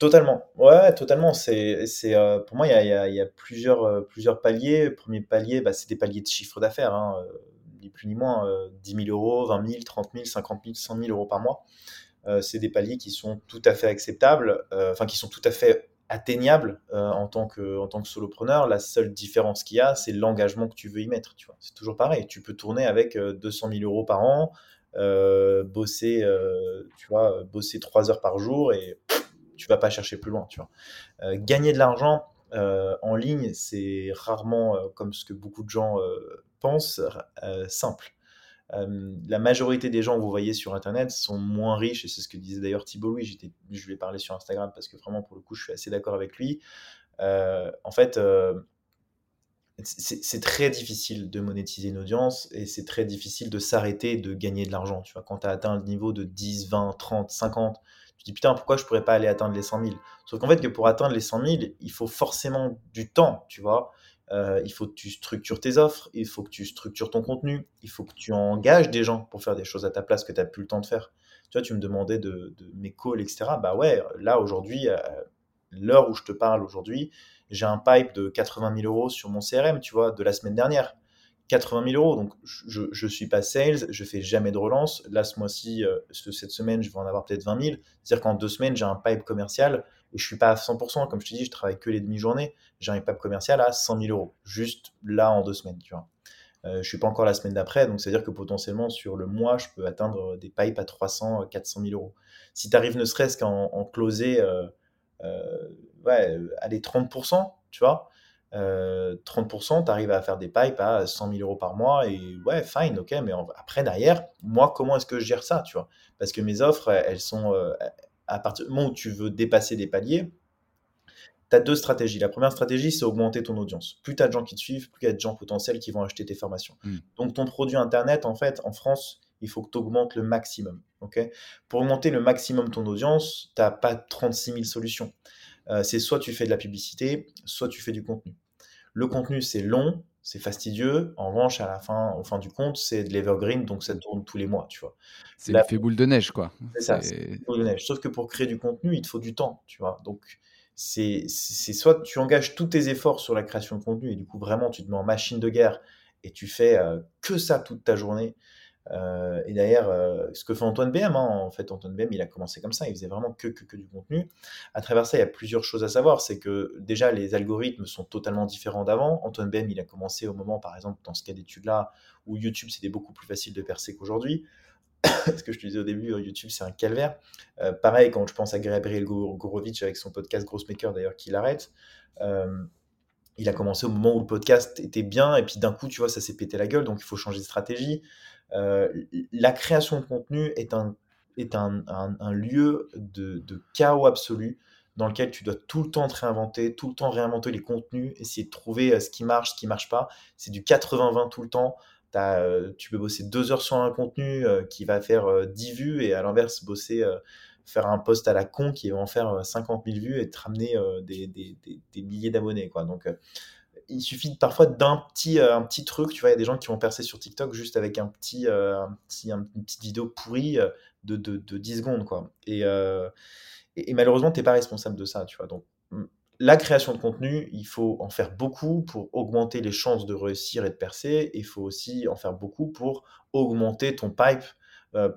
Totalement. Ouais, totalement. C'est, c'est, euh, pour moi, il y a, y a, plusieurs, euh, plusieurs paliers. Le premier palier, bah, c'est des paliers de chiffre d'affaires, hein, ni plus ni moins. 10 000 euros, 20 000, 30 000, 50 000, 100 000 euros par mois. c'est des paliers qui sont tout à fait acceptables, enfin, qui sont tout à fait atteignable euh, en, tant que, en tant que solopreneur. La seule différence qu'il y a, c'est l'engagement que tu veux y mettre. Tu vois. C'est toujours pareil. Tu peux tourner avec 200 euh, 000 euros par an, euh, bosser, tu vois, bosser 3 heures par jour et tu vas pas chercher plus loin. Tu vois. gagner de l'argent en ligne, c'est rarement, comme ce que beaucoup de gens pensent, simple la majorité des gens que vous voyez sur Internet sont moins riches, et c'est ce que disait d'ailleurs Thibault Louis, je lui ai parlé sur Instagram parce que vraiment, pour le coup, je suis assez d'accord avec lui. Euh, en fait, euh, c'est très difficile de monétiser une audience et c'est très difficile de s'arrêter de gagner de l'argent. Tu vois, quand tu as atteint le niveau de 10, 20, 30, 50, tu te dis putain, pourquoi je pourrais pas aller atteindre les 100 000 Sauf qu'en fait, que pour atteindre les 100 000, il faut forcément du temps, tu vois. Euh, il faut que tu structures tes offres, il faut que tu structures ton contenu, il faut que tu engages des gens pour faire des choses à ta place que tu n'as plus le temps de faire. Tu vois, tu me demandais de, mes calls, etc. Bah ouais, là aujourd'hui, l'heure où je te parle aujourd'hui, j'ai un pipe de 80 000 euros sur mon CRM, tu vois, de la semaine dernière. 80 000 euros. Donc, je ne suis pas sales, je fais jamais de relance. Là, ce mois-ci, euh, cette semaine, je vais en avoir peut-être 20 000. C'est-à-dire qu'en deux semaines, j'ai un pipe commercial et je suis pas à 100%. Comme je te dis, je travaille que les demi-journées. J'ai un pipe commercial à 100 000 euros, juste là en deux semaines, tu vois. Euh, je suis pas encore la semaine d'après, donc c'est-à-dire que potentiellement sur le mois, je peux atteindre des pipes à 300, 400 000 euros. Si tu arrives ne serait-ce qu'en closer, euh, euh, ouais, allez, 30%, tu vois, 30%, tu arrives à faire des pipes à 100 000 euros par mois et ouais, fine, ok, mais après, derrière, moi, comment est-ce que je gère ça, tu vois? Parce que mes offres, elles sont, à partir du moment où tu veux dépasser des paliers, tu as deux stratégies. La première stratégie, c'est augmenter ton audience. Plus tu as de gens qui te suivent, plus il y a de gens potentiels qui vont acheter tes formations. Hmm. Donc, ton produit Internet, en fait, en France, il faut que tu augmentes le maximum. Pour augmenter le maximum ton audience, tu n'as pas 36 000 solutions. Euh, c'est soit tu fais de la publicité, soit tu fais du contenu. Le contenu, c'est long, c'est fastidieux. En revanche, à la fin, au fin du compte, c'est de l'evergreen, donc ça tourne tous les mois, tu vois. C'est l'effet boule de neige, quoi. C'est ça, c'est boule de neige. Sauf que pour créer du contenu, il te faut du temps, tu vois. Donc, c'est soit tu engages tous tes efforts sur la création de contenu et du coup, vraiment, tu te mets en machine de guerre et tu fais euh, que ça toute ta journée. Euh, et d'ailleurs, euh, ce que fait Antoine BM, hein, en fait, Antoine BM, il a commencé comme ça, il faisait vraiment que, du contenu. À travers ça, il y a plusieurs choses à savoir. C'est que déjà, les algorithmes sont totalement différents d'avant. Antoine BM, il a commencé au moment, par exemple, dans ce cas d'étude-là, où YouTube, c'était beaucoup plus facile de percer qu'aujourd'hui. ce que je te disais au début, euh, YouTube, c'est un calvaire. pareil, quand je pense à Gabriel Gourovitch avec son podcast Grossmaker, d'ailleurs, qu'il arrête. il a commencé au moment où le podcast était bien, et puis d'un coup, tu vois, ça s'est pété la gueule, donc il faut changer de stratégie. Euh, la création de contenu est un, est un, lieu de, chaos absolu dans lequel tu dois tout le temps te réinventer, tout le temps réinventer les contenus, essayer de trouver euh, ce qui marche, ce qui marche pas. C'est du 80-20 tout le temps. Euh, tu peux bosser deux heures sur un contenu qui va faire 10 vues et à l'inverse bosser faire un post à la con qui va en faire 50 000 vues et te ramener des, des, milliers d'abonnés. Donc, il suffit parfois d'un petit, euh, un petit truc. Tu vois, il y a des gens qui vont percer sur TikTok juste avec un petit, euh, un petit une petite vidéo pourrie euh, de, de, de 10 secondes. Quoi. Et, malheureusement, tu n'es pas responsable de ça. Tu vois. Donc, la création de contenu, il faut en faire beaucoup pour augmenter les chances de réussir et de percer. Il faut aussi en faire beaucoup pour augmenter ton pipe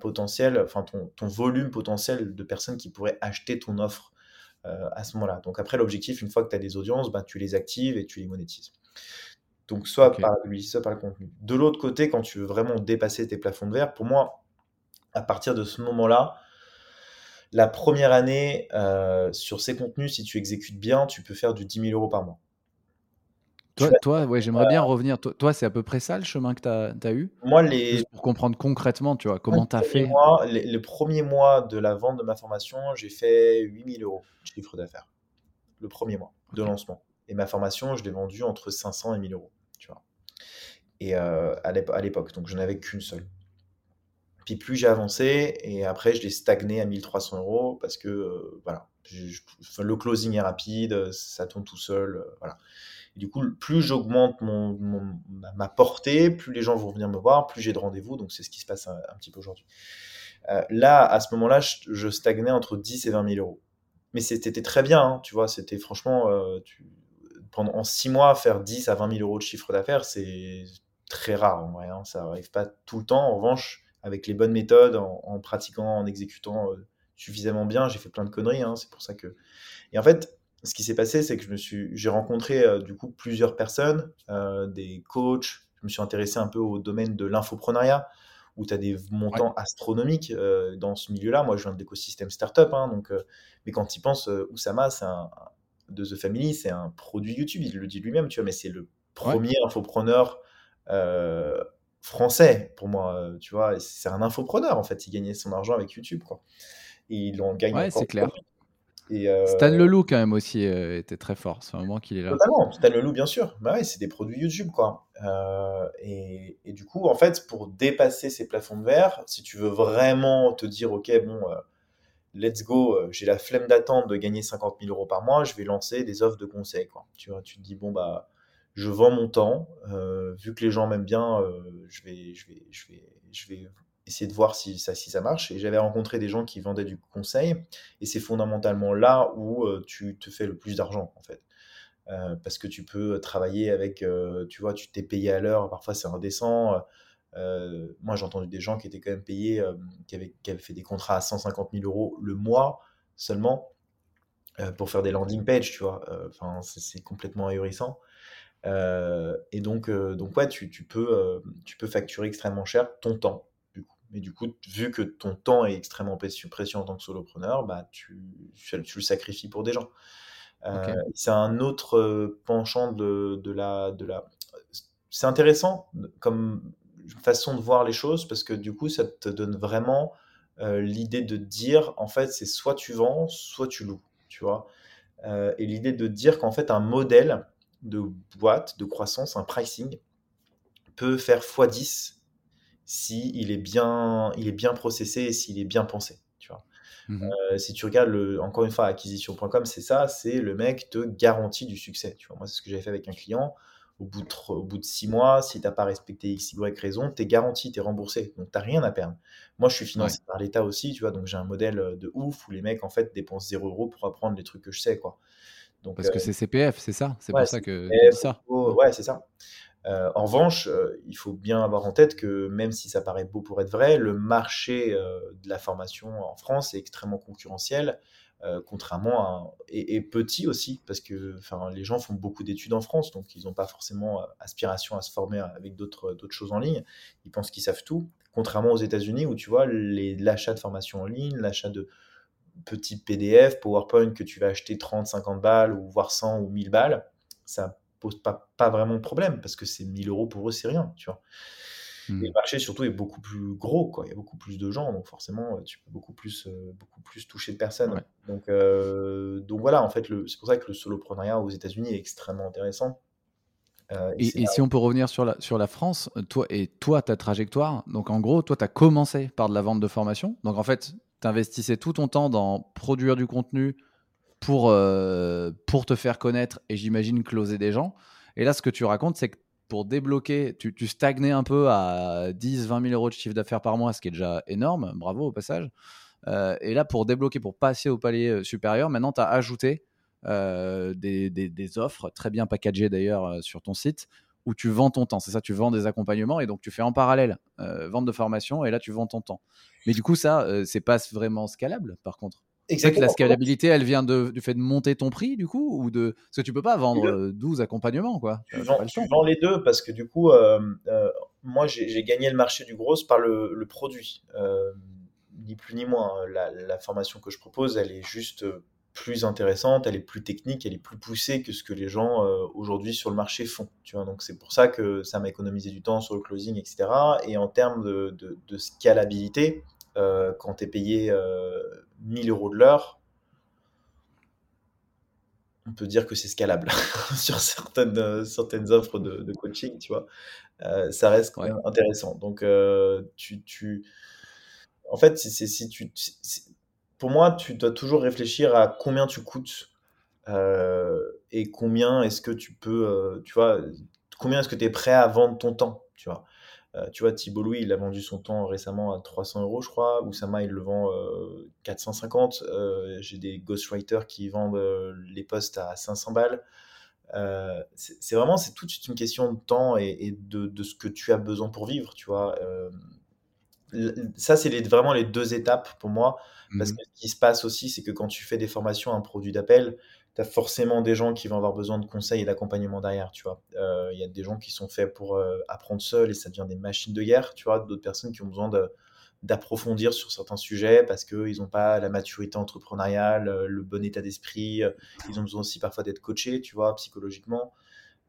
potentiel, enfin ton, ton, volume potentiel de personnes qui pourraient acheter ton offre euh, à ce moment-là. Donc après, l'objectif, une fois que tu as des audiences, bah, tu les actives et tu les monétises. Donc soit par publicité, soit par le contenu. De l'autre côté, quand tu veux vraiment dépasser tes plafonds de verre, pour moi, à partir de ce moment-là, la première année, euh, sur ces contenus, si tu exécutes bien, tu peux faire du 10 000 euros par mois. Toi, toi ouais, j'aimerais bien revenir. Toi, c'est à peu près ça le chemin que tu as, as, eu? Moi, les... pour comprendre concrètement, tu vois, comment tu as fait? Mois, les, les, premiers mois de la vente de ma formation, j'ai fait 8000 euros de chiffre d'affaires. Le premier mois de lancement. Et ma formation, je l'ai vendue entre 500 et 1000 euros, tu vois. Et euh, à l'époque, donc je n'avais qu'une seule. Puis plus j'ai avancé, et après je l'ai stagné à 1300 euros parce que, euh, voilà, le closing est rapide, ça tourne tout seul, euh, voilà du coup, plus j'augmente mon, ma portée, plus les gens vont venir me voir, plus j'ai de rendez-vous. Donc, c'est ce qui se passe un, petit peu aujourd'hui. Euh, là, à ce moment-là, je, stagnais entre 10 et 20 000 euros. Mais c'était très bien, hein, tu vois. C'était franchement, pendant en 6 mois, faire 10 à 20 000 euros de chiffre d'affaires, c'est très rare en vrai. Hein. ça n'arrive pas tout le temps. En revanche, avec les bonnes méthodes, en, pratiquant, en exécutant euh, suffisamment bien, j'ai fait plein de conneries. Hein. c'est pour ça que. Et en fait, ce qui s'est passé, c'est que je me suis, j'ai rencontré euh, du coup plusieurs personnes, euh, des coachs. Je me suis intéressé un peu au domaine de l'infoprenariat, où tu as des montants astronomiques euh, dans ce milieu-là. Moi, je viens de l'écosystème startup, hein, donc, mais quand il pense, Oussama, c'est un de The Family, c'est un produit YouTube. Il le dit lui-même, tu vois, mais c'est le premier infopreneur français pour moi, tu vois. C'est un infopreneur en fait. Il gagnait son argent avec YouTube, quoi. Et il en gagne ouais, c'est clair. Euh, Stan Leloup, quand même, aussi, euh, était très fort. C'est un moment qu'il est là. Totalement, Stan Leloup, bien sûr. Bah ouais, c'est des produits YouTube, quoi. Euh, et, et, du coup, en fait, pour dépasser ces plafonds de verre, si tu veux vraiment te dire, OK, bon, let's go, j'ai la flemme d'attendre de gagner 50 000 euros par mois, je vais lancer des offres de conseil, quoi. Tu vois, tu te dis, bon, bah, je vends mon temps, vu que les gens m'aiment bien, je vais, je vais, essayer de voir si ça, si ça marche. Et j'avais rencontré des gens qui vendaient du conseil, et c'est fondamentalement là où euh, tu te fais le plus d'argent, en fait. parce que tu peux travailler avec, tu vois, tu t'es payé à l'heure, parfois c'est indécent. moi, j'ai entendu des gens qui étaient quand même payés, qui, avaient, qui, avaient, fait des contrats à 150 000 euros le mois seulement pour faire des landing pages, tu vois. Enfin, c'est complètement ahurissant. Et donc, donc ouais, tu, tu peux, tu peux facturer extrêmement cher ton temps. Mais du coup, vu que ton temps est extrêmement précieux en tant que solopreneur, bah, tu, tu, le sacrifies pour des gens. Euh, c'est un autre euh, penchant de, de, la, de la. C'est intéressant comme façon de voir les choses parce que du coup, ça te donne vraiment euh, l'idée de dire en fait, c'est soit tu vends, soit tu loues. Tu vois et l'idée de dire qu'en fait, un modèle de boîte, de croissance, un pricing peut faire x10 s'il il est, bien, il est bien processé et s'il est bien pensé. Tu vois. Mmh euh, si tu regardes, le, encore une fois, acquisition.com, c'est ça, c'est le mec te garantit du succès. Tu vois. Moi, c'est ce que j'avais fait avec un client. Au bout de, au bout de six mois, si tu n'as pas respecté X, Y raison, tu es garanti, tu es remboursé. Donc, tu n'as rien à perdre. Moi, je suis financé par l'État aussi, tu vois, donc j'ai un modèle de ouf où les mecs, en fait, dépensent 0 euros pour apprendre les trucs que je sais, quoi. Donc, Parce que euh, c'est CPF, c'est ça C'est pour ça que tu dis ça Ouais, c'est ça. Euh, en revanche, euh, il faut bien avoir en tête que même si ça paraît beau pour être vrai, le marché euh, de la formation en France est extrêmement concurrentiel, contrairement à et, petit aussi parce que enfin les gens font beaucoup d'études en France, donc ils n'ont pas forcément aspiration à se former avec d'autres d'autres choses en ligne. Ils pensent qu'ils savent tout, contrairement aux États-Unis où tu vois l'achat de formation en ligne, l'achat de petits PDF, PowerPoint que tu vas acheter 30, 50 balles ou voire 100 ou 1000 balles, ça pose pas, pas vraiment de problème parce que c'est 1000 euros pour eux, c'est rien, tu vois. Mmh. le marché surtout est beaucoup plus gros, quoi. Il y a beaucoup plus de gens, donc forcément, tu peux beaucoup plus, euh, beaucoup plus toucher de personnes. Donc, euh, donc voilà, en fait, c'est pour ça que le soloprenariat aux États-Unis est extrêmement intéressant. Euh, et, et, si on peut revenir sur la, sur la France, toi et toi, ta trajectoire, donc en gros, toi, tu as commencé par de la vente de formation. Donc en fait, tu investissais tout ton temps dans produire du contenu, pour, euh, pour te faire connaître et j'imagine closer des gens. Et là, ce que tu racontes, c'est que pour débloquer, tu, stagnais un peu à 10, 20 000 euros de chiffre d'affaires par mois, ce qui est déjà énorme. Bravo au passage. Euh, et là, pour débloquer, pour passer au palier euh, supérieur, maintenant, tu as ajouté des, offres, très bien packagées d'ailleurs sur ton site, où tu vends ton temps. C'est ça, tu vends des accompagnements et donc tu fais en parallèle vente de formation et là, tu vends ton temps. Mais du coup, ça, c'est pas vraiment scalable par contre. Exactement. la scalabilité, elle vient du fait de monter ton prix, du coup, ou de parce que tu peux pas vendre 12 euh, accompagnements, quoi. Tu, vends, les deux parce que du coup, euh, euh, moi, j'ai gagné le marché du gros par le, produit, ni plus ni moins. La, formation que je propose, elle est juste plus intéressante, elle est plus technique, elle est plus poussée que ce que les gens aujourd'hui sur le marché font. Tu vois, donc c'est pour ça que ça m'a économisé du temps sur le closing, etc. Et en termes de, de scalabilité, quand tu es payé 1000 euros de l'heure, on peut dire que c'est scalable sur certaines, euh, certaines offres de, coaching, tu vois. Euh, ça reste quand même intéressant. Donc, euh, tu, tu, en fait, c'est, si tu, pour moi, tu dois toujours réfléchir à combien tu coûtes et combien est-ce que tu peux, tu vois, combien est-ce que tu es prêt à vendre ton temps, tu vois. Euh, tu vois, Thibault Louis, il a vendu son temps récemment à 300 euros, je crois. Oussama, il le vend 450. Euh, euh, j'ai des ghostwriters qui vendent les postes à 500 balles. c'est vraiment, c'est toute une question de temps et, de, ce que tu as besoin pour vivre, tu vois. Ça, c'est vraiment les deux étapes pour moi. Parce mmh que ce qui se passe aussi, c'est que quand tu fais des formations, un produit d'appel, tu as forcément des gens qui vont avoir besoin de conseils et d'accompagnement derrière, tu vois. Il euh, y a des gens qui sont faits pour euh, apprendre seuls et ça devient des machines de guerre, tu vois. D'autres personnes qui ont besoin d'approfondir sur certains sujets parce qu'ils n'ont pas la maturité entrepreneuriale, euh, le bon état d'esprit. Ils ont besoin aussi parfois d'être coachés, tu vois, psychologiquement.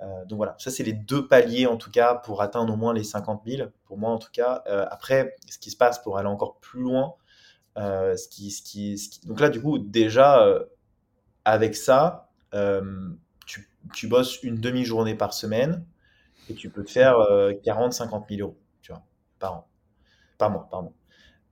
Donc voilà, ça c'est les deux paliers en tout cas pour atteindre au moins les 50 000, pour moi en tout cas. après, ce qui se passe pour aller encore plus loin, qui... donc là du coup déjà avec ça, euh, tu, bosses une demi-journée par semaine et tu peux te faire 40, 50 000 euros par an. Par mois, pardon.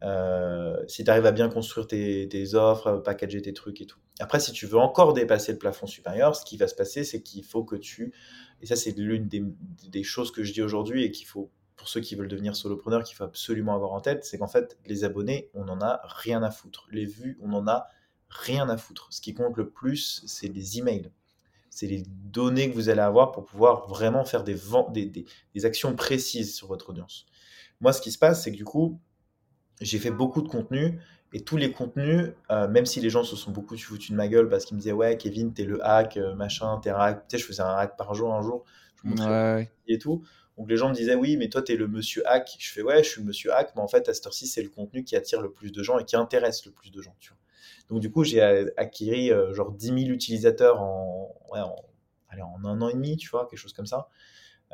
Euh, si tu arrives à bien construire tes, offres, packager tes trucs et tout. Après, si tu veux encore dépasser le plafond supérieur, ce qui va se passer, c'est qu'il faut que tu, et ça c'est l'une des, choses que je dis aujourd'hui et qu'il faut, pour ceux qui veulent devenir solopreneur, qu'il faut absolument avoir en tête, c'est qu'en fait, les abonnés, on n'en a rien à foutre. Les vues, on en a rien à foutre. Ce qui compte le plus, c'est les emails. c'est les données que vous allez avoir pour pouvoir vraiment faire des, des, des, actions précises sur votre audience. Moi, ce qui se passe, c'est que du coup, j'ai fait beaucoup de contenu et tous les contenus, euh, même si les gens se sont beaucoup foutus de ma gueule parce qu'ils me disaient ouais Kevin t'es le hack euh, machin t'es un hack. Tu sais je faisais un hack par jour un jour. Je montrais et tout. Donc les gens me disaient oui mais toi t'es le monsieur hack. Je fais ouais je suis le monsieur hack mais en fait à cette heure-ci c'est le contenu qui attire le plus de gens et qui intéresse le plus de gens tu vois. Donc du coup j'ai acquis euh, genre 10 000 utilisateurs en, ouais, en, allez, en un an et demi tu vois quelque chose comme ça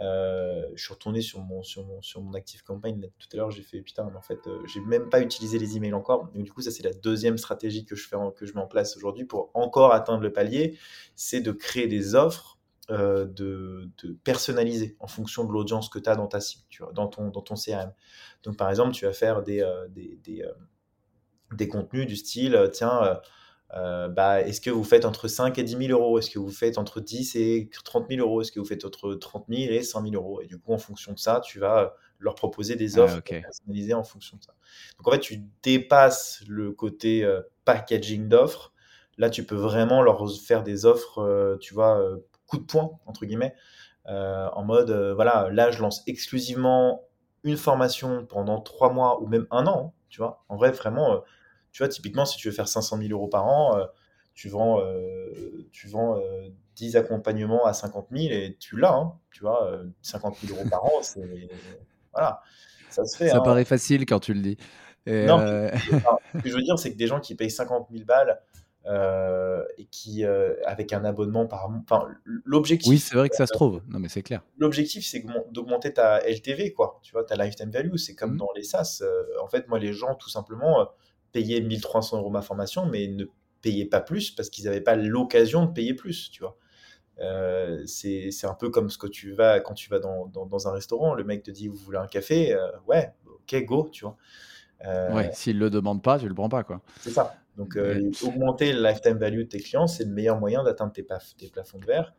euh, je suis retourné sur mon, sur mon, sur mon Active Campaign tout à l'heure, j'ai fait putain, mais en fait, euh, j'ai même pas utilisé les emails encore. Donc, du coup, ça, c'est la deuxième stratégie que je, fais que je mets en place aujourd'hui pour encore atteindre le palier c'est de créer des offres euh, de, de, personnaliser en fonction de l'audience que tu as dans ta cible, dans, ton, dans ton CRM. Donc, par exemple, tu vas faire des, des, des, des, contenus du style tiens, euh, bah, est-ce que vous faites entre 5 et 10 000 euros? Est-ce que vous faites entre 10 et 30 000 euros? Est-ce que vous faites entre 30 000 et 100 000 euros? Et du coup, en fonction de ça, tu vas leur proposer des ah, offres personnalisées en fonction de ça. Donc en fait, tu dépasses le côté euh, packaging d'offres. Là, tu peux vraiment leur faire des offres, euh, tu vois, coup de poing, entre guillemets, en mode, voilà, là, je lance exclusivement une formation pendant trois mois ou même un an, hein, tu vois. En vrai, vraiment tu vois, typiquement, si tu veux faire 500 000 euros par an, euh, tu vends, euh, tu vends 10 euh, accompagnements à 50 000 et tu l'as, hein, tu vois, 50 000 euros par an, c'est. Voilà, ça se fait. Ça hein. paraît facile quand tu le dis. non, ce que je veux dire, c'est que des gens qui payent 50 000 balles et qui, avec un abonnement par. Enfin, l'objectif. Oui, c'est vrai que ça se trouve. Non, mais c'est clair. L'objectif, c'est d'augmenter ta LTV, quoi. Tu vois, ta lifetime value. C'est comme mmh. dans les SaaS. en fait, moi, les gens, tout simplement, payer 1300 euros ma formation, mais ne payaient pas plus parce qu'ils n'avaient pas l'occasion de payer plus, tu vois. Euh, c'est un peu comme ce que tu vas quand tu vas dans, dans, un restaurant, le mec te dit vous voulez un café, euh, ouais, ok, go, tu vois. Euh, ouais, s'il le demande pas, tu le prends pas, quoi. C'est ça. Donc, augmenter le lifetime value de tes clients, c'est le meilleur moyen d'atteindre tes, tes, plafonds de verre.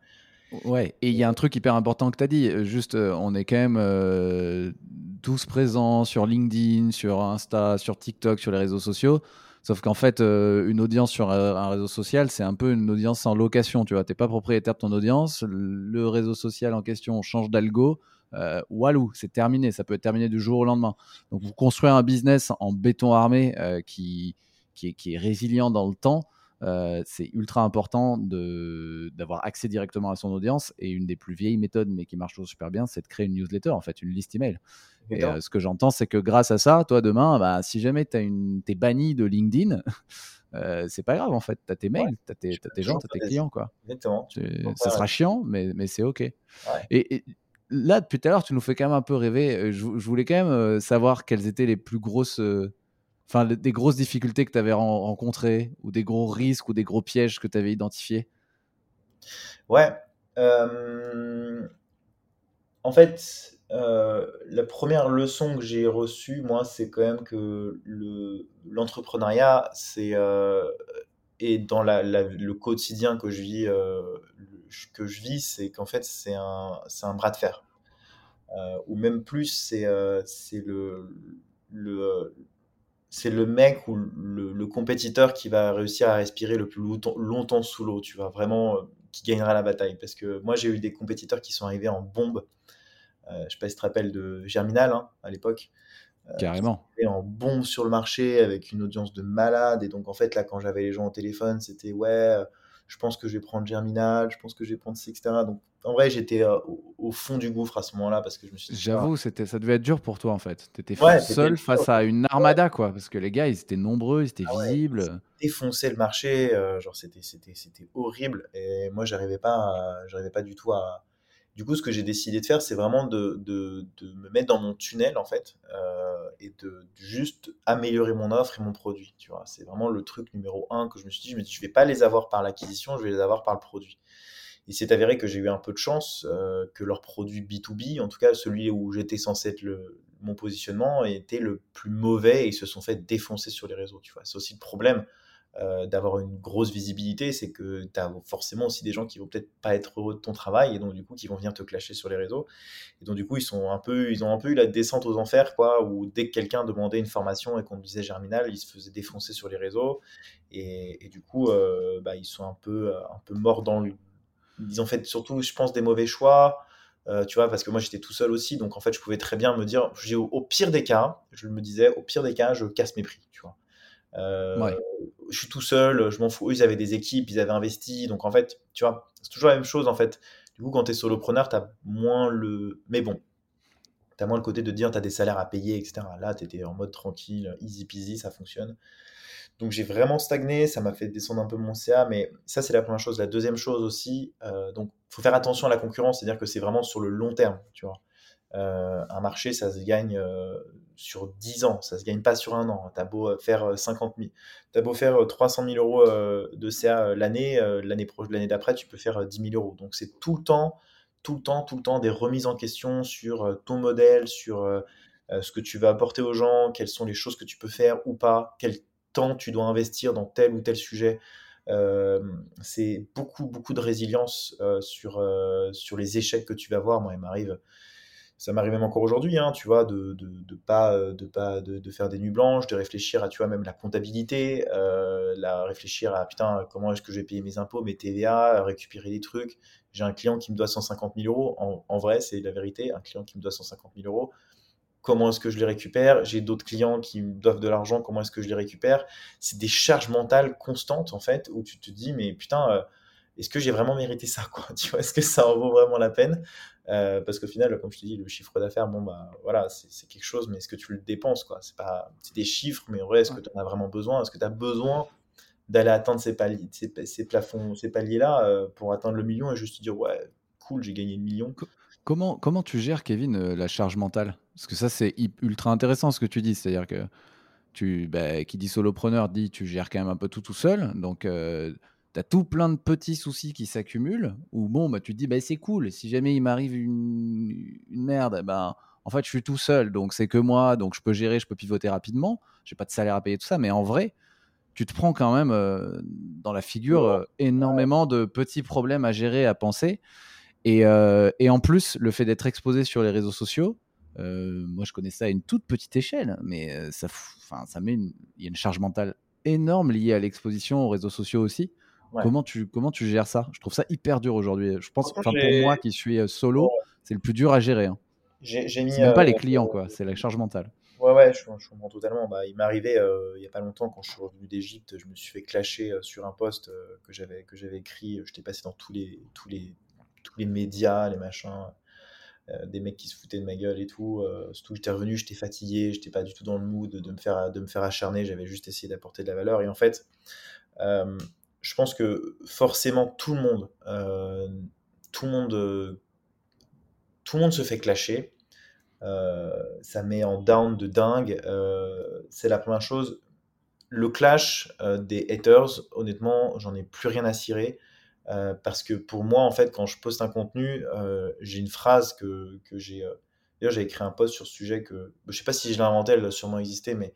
Ouais, et il y a un truc hyper important que tu as dit, juste, on est quand même tous présents sur LinkedIn, sur Insta, sur TikTok, sur les réseaux sociaux. Sauf qu'en fait, euh, une audience sur un réseau social, c'est un peu une audience en location. Tu vois, t'es pas propriétaire de ton audience. Le réseau social en question change d'algo. Euh, walou, c'est terminé. Ça peut être terminé du jour au lendemain. Donc, vous construisez un business en béton armé euh, qui, qui, est, résilient dans le temps. Euh, c'est ultra important d'avoir accès directement à son audience. Et une des plus vieilles méthodes, mais qui marche super bien, c'est de créer une newsletter, en fait, une liste email. Et euh, ce que j'entends, c'est que grâce à ça, toi, demain, bah, si jamais tu es banni de LinkedIn, euh, c'est pas grave, en fait. Tu as tes mails, tu as, tes gens, tu as tes clients. Quoi. Exactement. Ça sera chiant, mais, mais c'est OK. Et, là, depuis tout à l'heure, tu nous fais quand même un peu rêver. Je, je voulais quand même savoir quelles étaient les plus grosses enfin, des grosses difficultés que tu avais rencontrées ou des gros risques ou des gros pièges que tu avais identifiés? Ouais. En fait, la première leçon que j'ai reçue, moi, c'est quand même que l'entrepreneuriat, c'est et dans le quotidien que je vis, vis, c'est qu'en fait, c'est un, bras de fer. ou même plus, c'est le, c'est le mec ou le, compétiteur qui va réussir à respirer le plus longtemps, sous l'eau, tu vois, vraiment, euh, qui gagnera la bataille. Parce que moi, j'ai eu des compétiteurs qui sont arrivés en bombe. Euh, je sais pas si tu te rappelles de Germinal hein, à l'époque. Euh, Carrément. En bombe sur le marché avec une audience de malade. Et donc, en fait, là, quand j'avais les gens au téléphone, c'était ouais, je pense que je vais prendre Germinal, je pense que je vais prendre C, etc. Donc, en vrai, j'étais euh, au, fond du gouffre à ce moment-là parce que je me suis J'avoue, c'était, ça devait être dur pour toi en fait. Tu étais seul face à une armada, quoi. Parce que les gars, ils étaient nombreux, ils étaient ah visibles. défoncer le marché, euh, genre, c'était, c'était, c'était horrible. Et moi, j'arrivais pas, j'arrivais pas du tout à. Du coup, ce que j'ai décidé de faire, c'est vraiment de, de, de, me mettre dans mon tunnel en fait. Euh, et de, juste améliorer mon offre et mon produit. Tu vois, c'est vraiment le truc numéro un que je me suis dit. Je me dis, je vais pas les avoir par l'acquisition, je vais les avoir par le produit. Il s'est avéré que j'ai eu un peu de chance, euh, que leur produit B2B, en tout cas celui où j'étais censé être le, mon positionnement, était le plus mauvais et ils se sont fait défoncer sur les réseaux. Tu vois, c'est aussi le problème euh, d'avoir une grosse visibilité, c'est que tu as forcément aussi des gens qui vont peut-être pas être heureux de ton travail et donc du coup qui vont venir te clasher sur les réseaux. Et donc du coup ils sont un peu, ils ont un peu eu la descente aux enfers quoi, où dès que quelqu'un demandait une formation et qu'on disait Germinal, ils se faisaient défoncer sur les réseaux et, du coup euh, bah, ils sont un peu, un peu morts dans le ils ont fait surtout, je pense, des mauvais choix. Euh, tu vois, parce que moi j'étais tout seul aussi, donc en fait je pouvais très bien me dire, au, au, pire des cas, je me disais, au pire des cas, je casse mes prix, tu vois. Euh, je suis tout seul, je m'en fous. Eux, ils avaient des équipes, ils avaient investi, donc en fait, tu vois, c'est toujours la même chose en fait. Du coup, quand tu es solopreneur, tu as moins le. Mais bon, tu as moins le côté de dire tu as des salaires à payer, etc. Là, tu étais en mode tranquille, easy peasy, ça fonctionne. Donc j'ai vraiment stagné, ça m'a fait descendre un peu mon CA, mais ça c'est la première chose. La deuxième chose aussi, euh, donc faut faire attention à la concurrence, c'est-à-dire que c'est vraiment sur le long terme, tu vois. Euh, un marché, ça se gagne euh, sur 10 ans, ça se gagne pas sur un an. T'as beau faire 50 000, t'as beau faire 300 000 euros de CA l'année, l'année l'année d'après, tu peux faire 10 000 euros. Donc c'est tout le temps, tout le temps, tout le temps des remises en question sur ton modèle, sur ce que tu vas apporter aux gens, quelles sont les choses que tu peux faire ou pas, quel temps tu dois investir dans tel ou tel sujet. Euh, c'est beaucoup, beaucoup de résilience euh, sur, euh, sur les échecs que tu vas voir. Moi, il m'arrive, ça m'arrive même encore aujourd'hui, hein, tu vois, de, de, de pas, de, pas de, faire des nuits blanches, de réfléchir à, tu vois, même la comptabilité, la réfléchir à, putain, comment est-ce que je vais payer mes impôts, mes TVA, récupérer des trucs. J'ai un client qui me doit 150 000 euros. En, en vrai, c'est la vérité. Un client qui me doit 150 000 euros comment est-ce que je les récupère J'ai d'autres clients qui me doivent de l'argent, comment est-ce que je les récupère. C'est des charges mentales constantes, en fait, où tu te dis, mais putain, euh, est-ce que j'ai vraiment mérité ça quoi? Tu vois, est-ce que ça en vaut vraiment la peine? Euh, Parce qu'au final, comme je te dis, le chiffre d'affaires, bon, bah voilà, c'est quelque chose, mais est-ce que tu le dépenses quoi? C'est pas, des chiffres, mais en vrai, est-ce que tu en as vraiment besoin? Est-ce que tu as besoin d'aller atteindre ces, paliers, ces, plafonds, ces paliers-là euh, pour atteindre le million et juste te dire, ouais, cool, j'ai gagné le million? Comment, comment tu gères, Kevin, la charge mentale? Parce que ça, c'est ultra intéressant ce que tu dis. C'est-à-dire que tu, bah, qui dit solopreneur dit tu gères quand même un peu tout tout seul. Donc, tu as tout plein de petits soucis qui s'accumulent. Ou bon, bah, tu te dis bah, c'est cool. Si jamais il m'arrive une, une, merde, ben en fait, je suis tout seul. Donc, c'est que moi. Donc, je peux gérer, je peux pivoter rapidement. J'ai pas de salaire à payer, tout ça. Mais en vrai, tu te prends quand même dans la figure énormément de petits problèmes à gérer, à penser. Euh, et, en plus, le fait d'être exposé sur les réseaux sociaux, euh, moi je connais ça à une toute petite échelle, mais euh, ça, ça met il y a une charge mentale énorme liée à l'exposition aux réseaux sociaux aussi. Comment, tu, comment tu gères ça? Je trouve ça hyper dur aujourd'hui. Je pense, enfin, pour moi qui suis solo, c'est le plus dur à gérer. Hein. J'ai mis. même pas les clients, quoi. C'est la charge mentale. Ouais, ouais, je, comprends totalement. Bah, il m'est arrivé il y a pas longtemps quand je suis revenu d'Égypte, je me suis fait clasher sur un post que j'avais que j'avais écrit. Je t'ai passé dans tous les tous les tous les médias, les machins, euh, des mecs qui se foutaient de ma gueule et tout. Euh, surtout, j'étais revenu, j'étais fatigué, j'étais pas du tout dans le mood de, me, faire, de me faire acharner, j'avais juste essayé d'apporter de la valeur. Et en fait, euh, je pense que forcément, tout le monde, tout le monde, tout le monde se fait clasher. ça met en down de dingue. c'est la première chose. Le clash des haters, honnêtement, j'en ai plus rien à cirer. Euh, parce que pour moi, en fait, quand je poste un contenu, euh, j'ai une phrase que, que j'ai. Euh, d'ailleurs, j'ai écrit un post sur ce sujet que je sais pas si je l'ai inventé, elle a sûrement existé, mais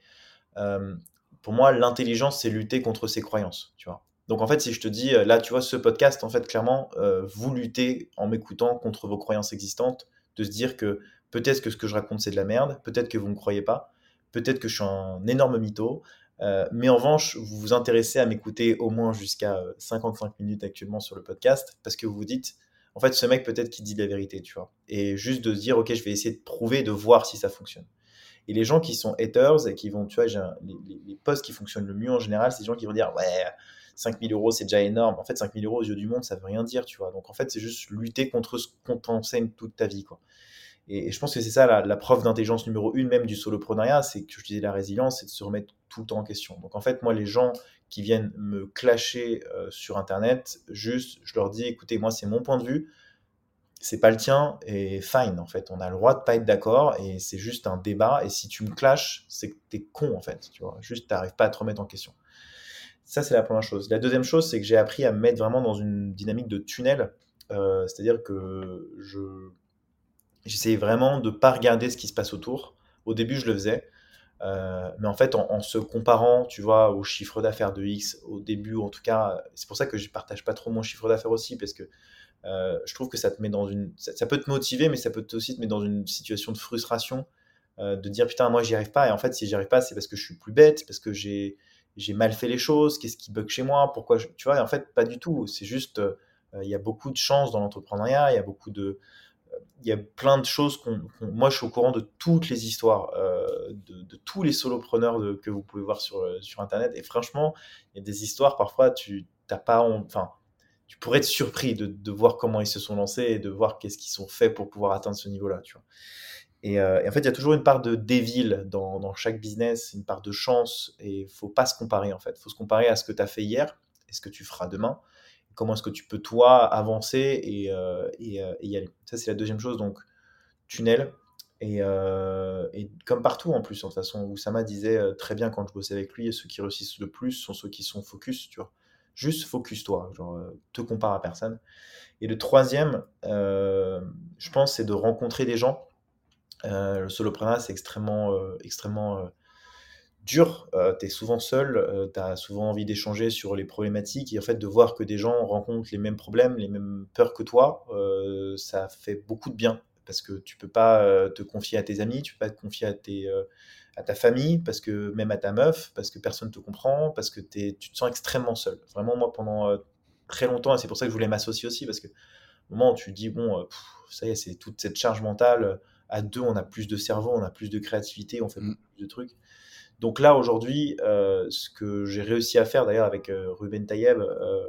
pour moi, l'intelligence, c'est lutter contre ses croyances, tu vois. Donc en fait, si je te dis, là, tu vois, ce podcast, en fait, clairement, vous luttez en m'écoutant contre vos croyances existantes, de se dire que peut-être que ce que je raconte, c'est de la merde, peut-être que vous ne me croyez pas, peut-être que je suis un énorme mytho, euh, mais en revanche, vous vous intéressez à m'écouter au moins jusqu'à 55 euh, minutes actuellement sur le podcast parce que vous vous dites, en fait, ce mec peut-être qui dit la vérité, tu vois. Et juste de se dire, ok, je vais essayer de prouver, de voir si ça fonctionne. Et les gens qui sont haters et qui vont, tu vois, les, posts qui fonctionnent le mieux en général, c'est les gens qui vont dire, ouais, 5000 euros, c'est déjà énorme. En fait, 5000 euros aux yeux du monde, ça veut rien dire, tu vois. Donc, en fait, c'est juste lutter contre ce qu'on t'enseigne toute ta vie, quoi. Et, je pense que c'est ça la, preuve d'intelligence numéro une même du soloprenariat, c'est que je disais la résilience, c'est de se remettre tout le temps en question. Donc en fait, moi, les gens qui viennent me clasher euh, sur Internet, juste, je leur dis, écoutez, moi, c'est mon point de vue, c'est pas le tien, et fine, en fait, on a le droit de pas être d'accord, et c'est juste un débat, et si tu me clashes, c'est que t'es con, en fait, tu vois, juste t'arrives pas à te remettre en question. Ça, c'est la première chose. La deuxième chose, c'est que j'ai appris à me mettre vraiment dans une dynamique de tunnel, euh, c'est-à-dire que je J'essayais vraiment de ne pas regarder ce qui se passe autour. Au début, je le faisais. Euh, mais en fait, en, se comparant, tu vois, au chiffre d'affaires de X au début, en tout cas, c'est pour ça que je partage pas trop mon chiffre d'affaires aussi, parce que euh, je trouve que ça te met dans une, ça, peut te motiver, mais ça peut aussi te mettre dans une situation de frustration, euh, de dire putain, moi j'y arrive pas, et en fait, si j'y arrive pas, c'est parce que je suis plus bête, parce que j'ai mal fait les choses, qu'est-ce qui bug chez moi, pourquoi, tu vois, et en fait, pas du tout, c'est juste il y a beaucoup de chance dans l'entrepreneuriat, il y a beaucoup de, il y a plein de choses qu'on, moi je suis au courant de toutes les histoires, de, tous les solopreneurs que vous pouvez voir sur, sur internet. Et franchement, il y a des histoires parfois tu t'as pas, enfin, tu pourrais être surpris de, de, voir comment ils se sont lancés et de voir qu'est-ce qu'ils sont faits pour pouvoir atteindre ce niveau-là, tu vois. Euh, et, en fait, il y a toujours une part de dévil dans, dans, chaque business, une part de chance, et il faut pas se comparer en fait. Il faut se comparer à ce que tu as fait hier et ce que tu feras demain. Comment est-ce que tu peux toi avancer et, euh, euh, et y aller. Ça, c'est la deuxième chose. Donc, tunnel. Et, et, comme partout en plus, de toute façon, Oussama disait très bien quand je bossais avec lui, ceux qui réussissent le plus sont ceux qui sont focus, tu. Juste focus-toi, genre te compare à personne. Et le troisième, je pense, c'est de rencontrer des gens euh, le solopreneur, c'est extrêmement, euh, extrêmement euh, dur. tu es souvent seul, tu as souvent envie d'échanger sur les problématiques et en fait de voir que des gens rencontrent les mêmes problèmes, les mêmes peurs que toi, ça fait beaucoup de bien parce que tu peux pas te confier à tes amis, tu peux pas te confier à, tes, à ta famille, parce que même à ta meuf, parce que personne te comprend, parce que tu te sens extrêmement seul. Vraiment, moi, pendant très longtemps, et c'est pour ça que je voulais m'associer aussi, parce que au moment où tu dis, bon, ça y est, c'est toute cette charge mentale, à deux, on a plus de cerveau, on a plus de créativité, on fait mm. plus de trucs. Donc là, aujourd'hui, euh, ce que j'ai réussi à faire, d'ailleurs, avec euh, Ruben Tayeb, euh,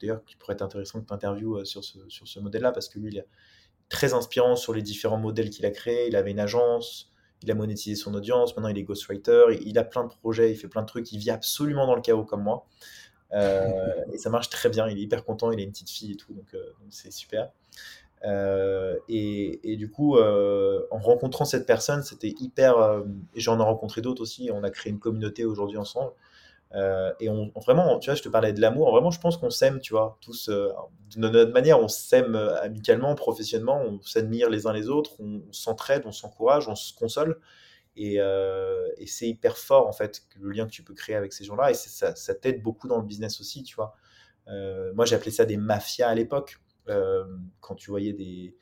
d'ailleurs, qui pourrait être intéressant que tu interviewes sur ce, sur ce modèle-là, parce que lui, il est très inspirant sur les différents modèles qu'il a créés. Il avait une agence, il a monétisé son audience, maintenant il est ghostwriter, il, a plein de projets, il fait plein de trucs, il vit absolument dans le chaos comme moi. et ça marche très bien, il est hyper content, il a une petite fille et tout, donc c'est super. Euh, et, du coup, euh, en rencontrant cette personne, c'était hyper. Euh, et j'en ai rencontré d'autres aussi. On a créé une communauté aujourd'hui ensemble. et on, vraiment, tu vois, je te parlais de l'amour. Vraiment, je pense qu'on s'aime, tu vois, tous. de notre manière, on s'aime amicalement, professionnellement. On s'admire les uns les autres. On, s'entraide, on s'encourage, on se console. Et, c'est hyper fort, en fait, le lien que tu peux créer avec ces gens-là. Et ça, ça t'aide beaucoup dans le business aussi, tu vois. moi, appelé ça des mafias à l'époque quand tu voyais des,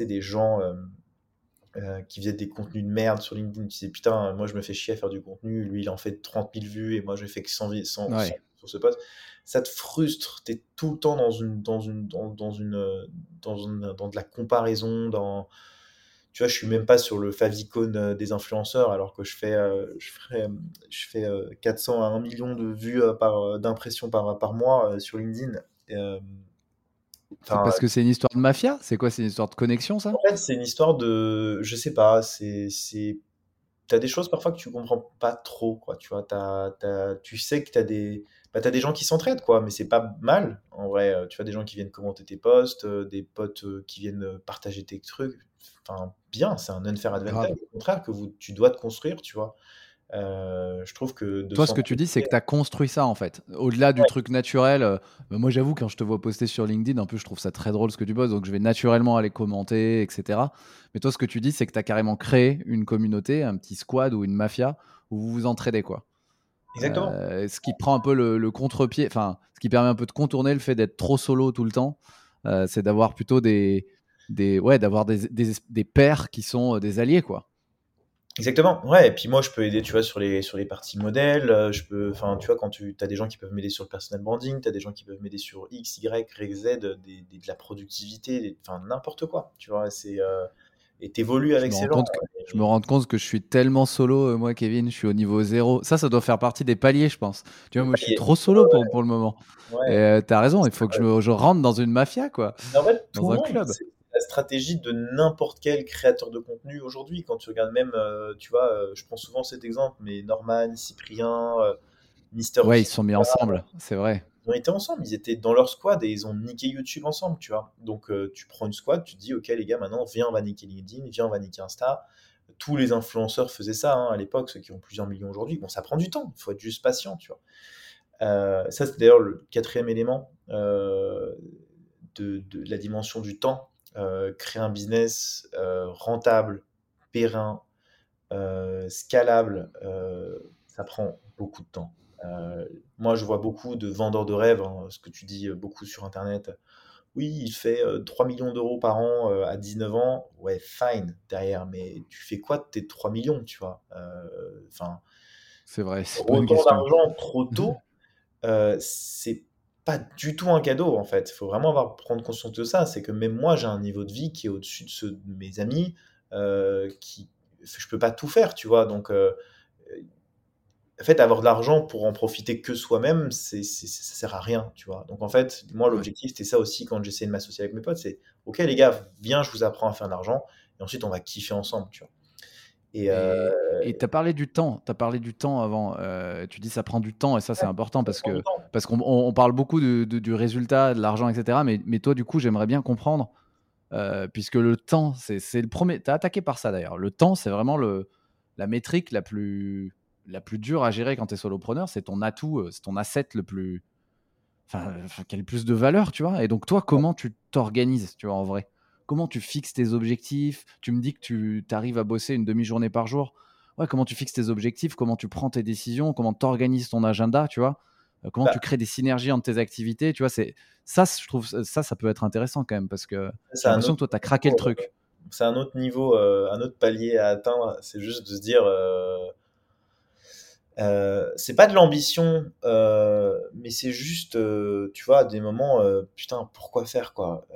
des gens euh, euh, qui faisaient des contenus de merde sur LinkedIn, tu disais putain, moi je me fais chier à faire du contenu, lui il en fait 30 000 vues et moi je fais que 100, 100, sur ce poste. Ça te frustre, tu es tout le temps dans une dans une dans, dans une dans une dans de la comparaison, dans tu vois, je suis même pas sur le favicon des influenceurs alors que je fais je ferais, je fais 400 à 1 million de vues par d'impressions par par mois sur LinkedIn. Parce que c'est une histoire de mafia? C'est quoi? C'est une histoire de connexion, ça? En fait, c'est une histoire de. Je sais pas, c'est. Tu as des choses parfois que tu comprends pas trop, quoi. Tu vois, tu sais que tu as des. Bah, as des gens qui s'entraident, quoi, mais c'est pas mal, en vrai. Euh, tu vois, des gens qui viennent commenter tes posts, euh, des potes euh, qui viennent partager tes trucs. Enfin, bien, c'est un unfair advantage. Au contraire, que vous, tu dois te construire, tu vois? Euh, je trouve que. Toi, ce que tu dis, c'est que tu as construit ça en fait. Au-delà du truc naturel, euh, moi j'avoue, quand je te vois poster sur LinkedIn, en plus, je trouve ça très drôle ce que tu poses, donc je vais naturellement aller commenter, etc. Mais toi, ce que tu dis, c'est que tu as carrément créé une communauté, un petit squad ou une mafia où vous vous entraidez, quoi. Exactement. Euh, ce qui prend un peu le, contre-pied, enfin, ce qui permet un peu de contourner le fait d'être trop solo tout le temps, c'est d'avoir plutôt des. des ouais, d'avoir des, des, des pairs qui sont des alliés, quoi. Exactement, ouais, et puis moi je peux aider, tu vois, sur les, sur les parties modèles, euh, je peux, enfin, tu vois, quand tu as des gens qui peuvent m'aider sur le personal branding, tu as des gens qui peuvent m'aider sur X, Y, Z, de la productivité, enfin, n'importe quoi, tu vois, c'est, euh, et t'évolues avec ces gens. je me rends compte que je suis tellement solo, euh, moi, Kevin, je suis au niveau zéro. Ça, ça doit faire partie des paliers, je pense. Tu vois, moi, je suis trop solo pour, pour le moment. Ouais. Et t'as raison, il faut que je, je, rentre dans une mafia, quoi. En fait, dans un club la stratégie de n'importe quel créateur de contenu aujourd'hui. Quand tu regardes même, euh, tu vois, euh, je prends souvent cet exemple, mais Norman, Cyprien, euh, Mister. Ouais, ils sont mis ensemble, c'est vrai. Ils ont été ensemble, ils étaient dans leur squad et ils ont niqué YouTube ensemble, tu vois. Donc tu prends une squad, tu te dis, ok les gars, maintenant viens, on va niquer LinkedIn, viens, on va niquer Insta. Tous les influenceurs faisaient ça hein, à l'époque, ceux qui ont plusieurs millions aujourd'hui. Bon, ça prend du temps, il faut être juste patient, tu vois. ça, c'est d'ailleurs le quatrième élément de, de, la dimension du temps créer un business euh, rentable, périn, euh, scalable, ça prend beaucoup de temps. moi, je vois beaucoup de vendeurs de rêves, hein, ce que tu dis beaucoup sur Internet. Oui, il fait 3 millions d'euros par an à 19 ans. Ouais, fine, derrière. Mais tu fais quoi de tes 3 millions, tu vois Enfin, C'est vrai. Autant d'argent trop tôt, c'est pas du tout un cadeau en fait. Il faut vraiment avoir, prendre conscience de ça. C'est que même moi, j'ai un niveau de vie qui est au-dessus de ceux de mes amis, euh, qui je peux pas tout faire, tu vois. Donc, euh, en fait, avoir de l'argent pour en profiter que soi-même, c'est, ça sert à rien, tu vois. Donc, en fait, moi, l'objectif, c'était ça aussi quand j'essayais de m'associer avec mes potes, c'est, ok les gars, viens, je vous apprends à faire de l'argent, et ensuite, on va kiffer ensemble, tu vois. Et euh, tu as parlé du temps, tu as parlé du temps avant. Euh, tu dis ça prend du temps et ça c'est important parce que parce qu'on on parle beaucoup de, du résultat, de l'argent, etc. Mais, mais toi du coup j'aimerais bien comprendre euh, puisque le temps c'est le premier. Tu as attaqué par ça d'ailleurs. Le temps c'est vraiment le, la métrique la plus la plus dure à gérer quand tu es solopreneur. C'est ton atout, c'est ton asset le plus enfin qui a le plus de valeur, tu vois. Et donc toi comment tu t'organises, tu vois en vrai? Comment tu fixes tes objectifs? Tu me dis que tu arrives à bosser une demi-journée par jour. Ouais, comment tu fixes tes objectifs? Comment tu prends tes décisions? Comment tu organises ton agenda Tu vois? Euh, Comment bah tu crées des synergies entre tes activités Tu vois, c'est ça, je trouve ça, ça peut être intéressant quand même parce que j'ai l'impression que toi, tu as craqué le truc. C'est un autre niveau, euh, un autre palier à atteindre. C'est juste de se dire. Euh, c'est pas de l'ambition, mais c'est juste, tu vois, des moments, putain, pourquoi faire quoi?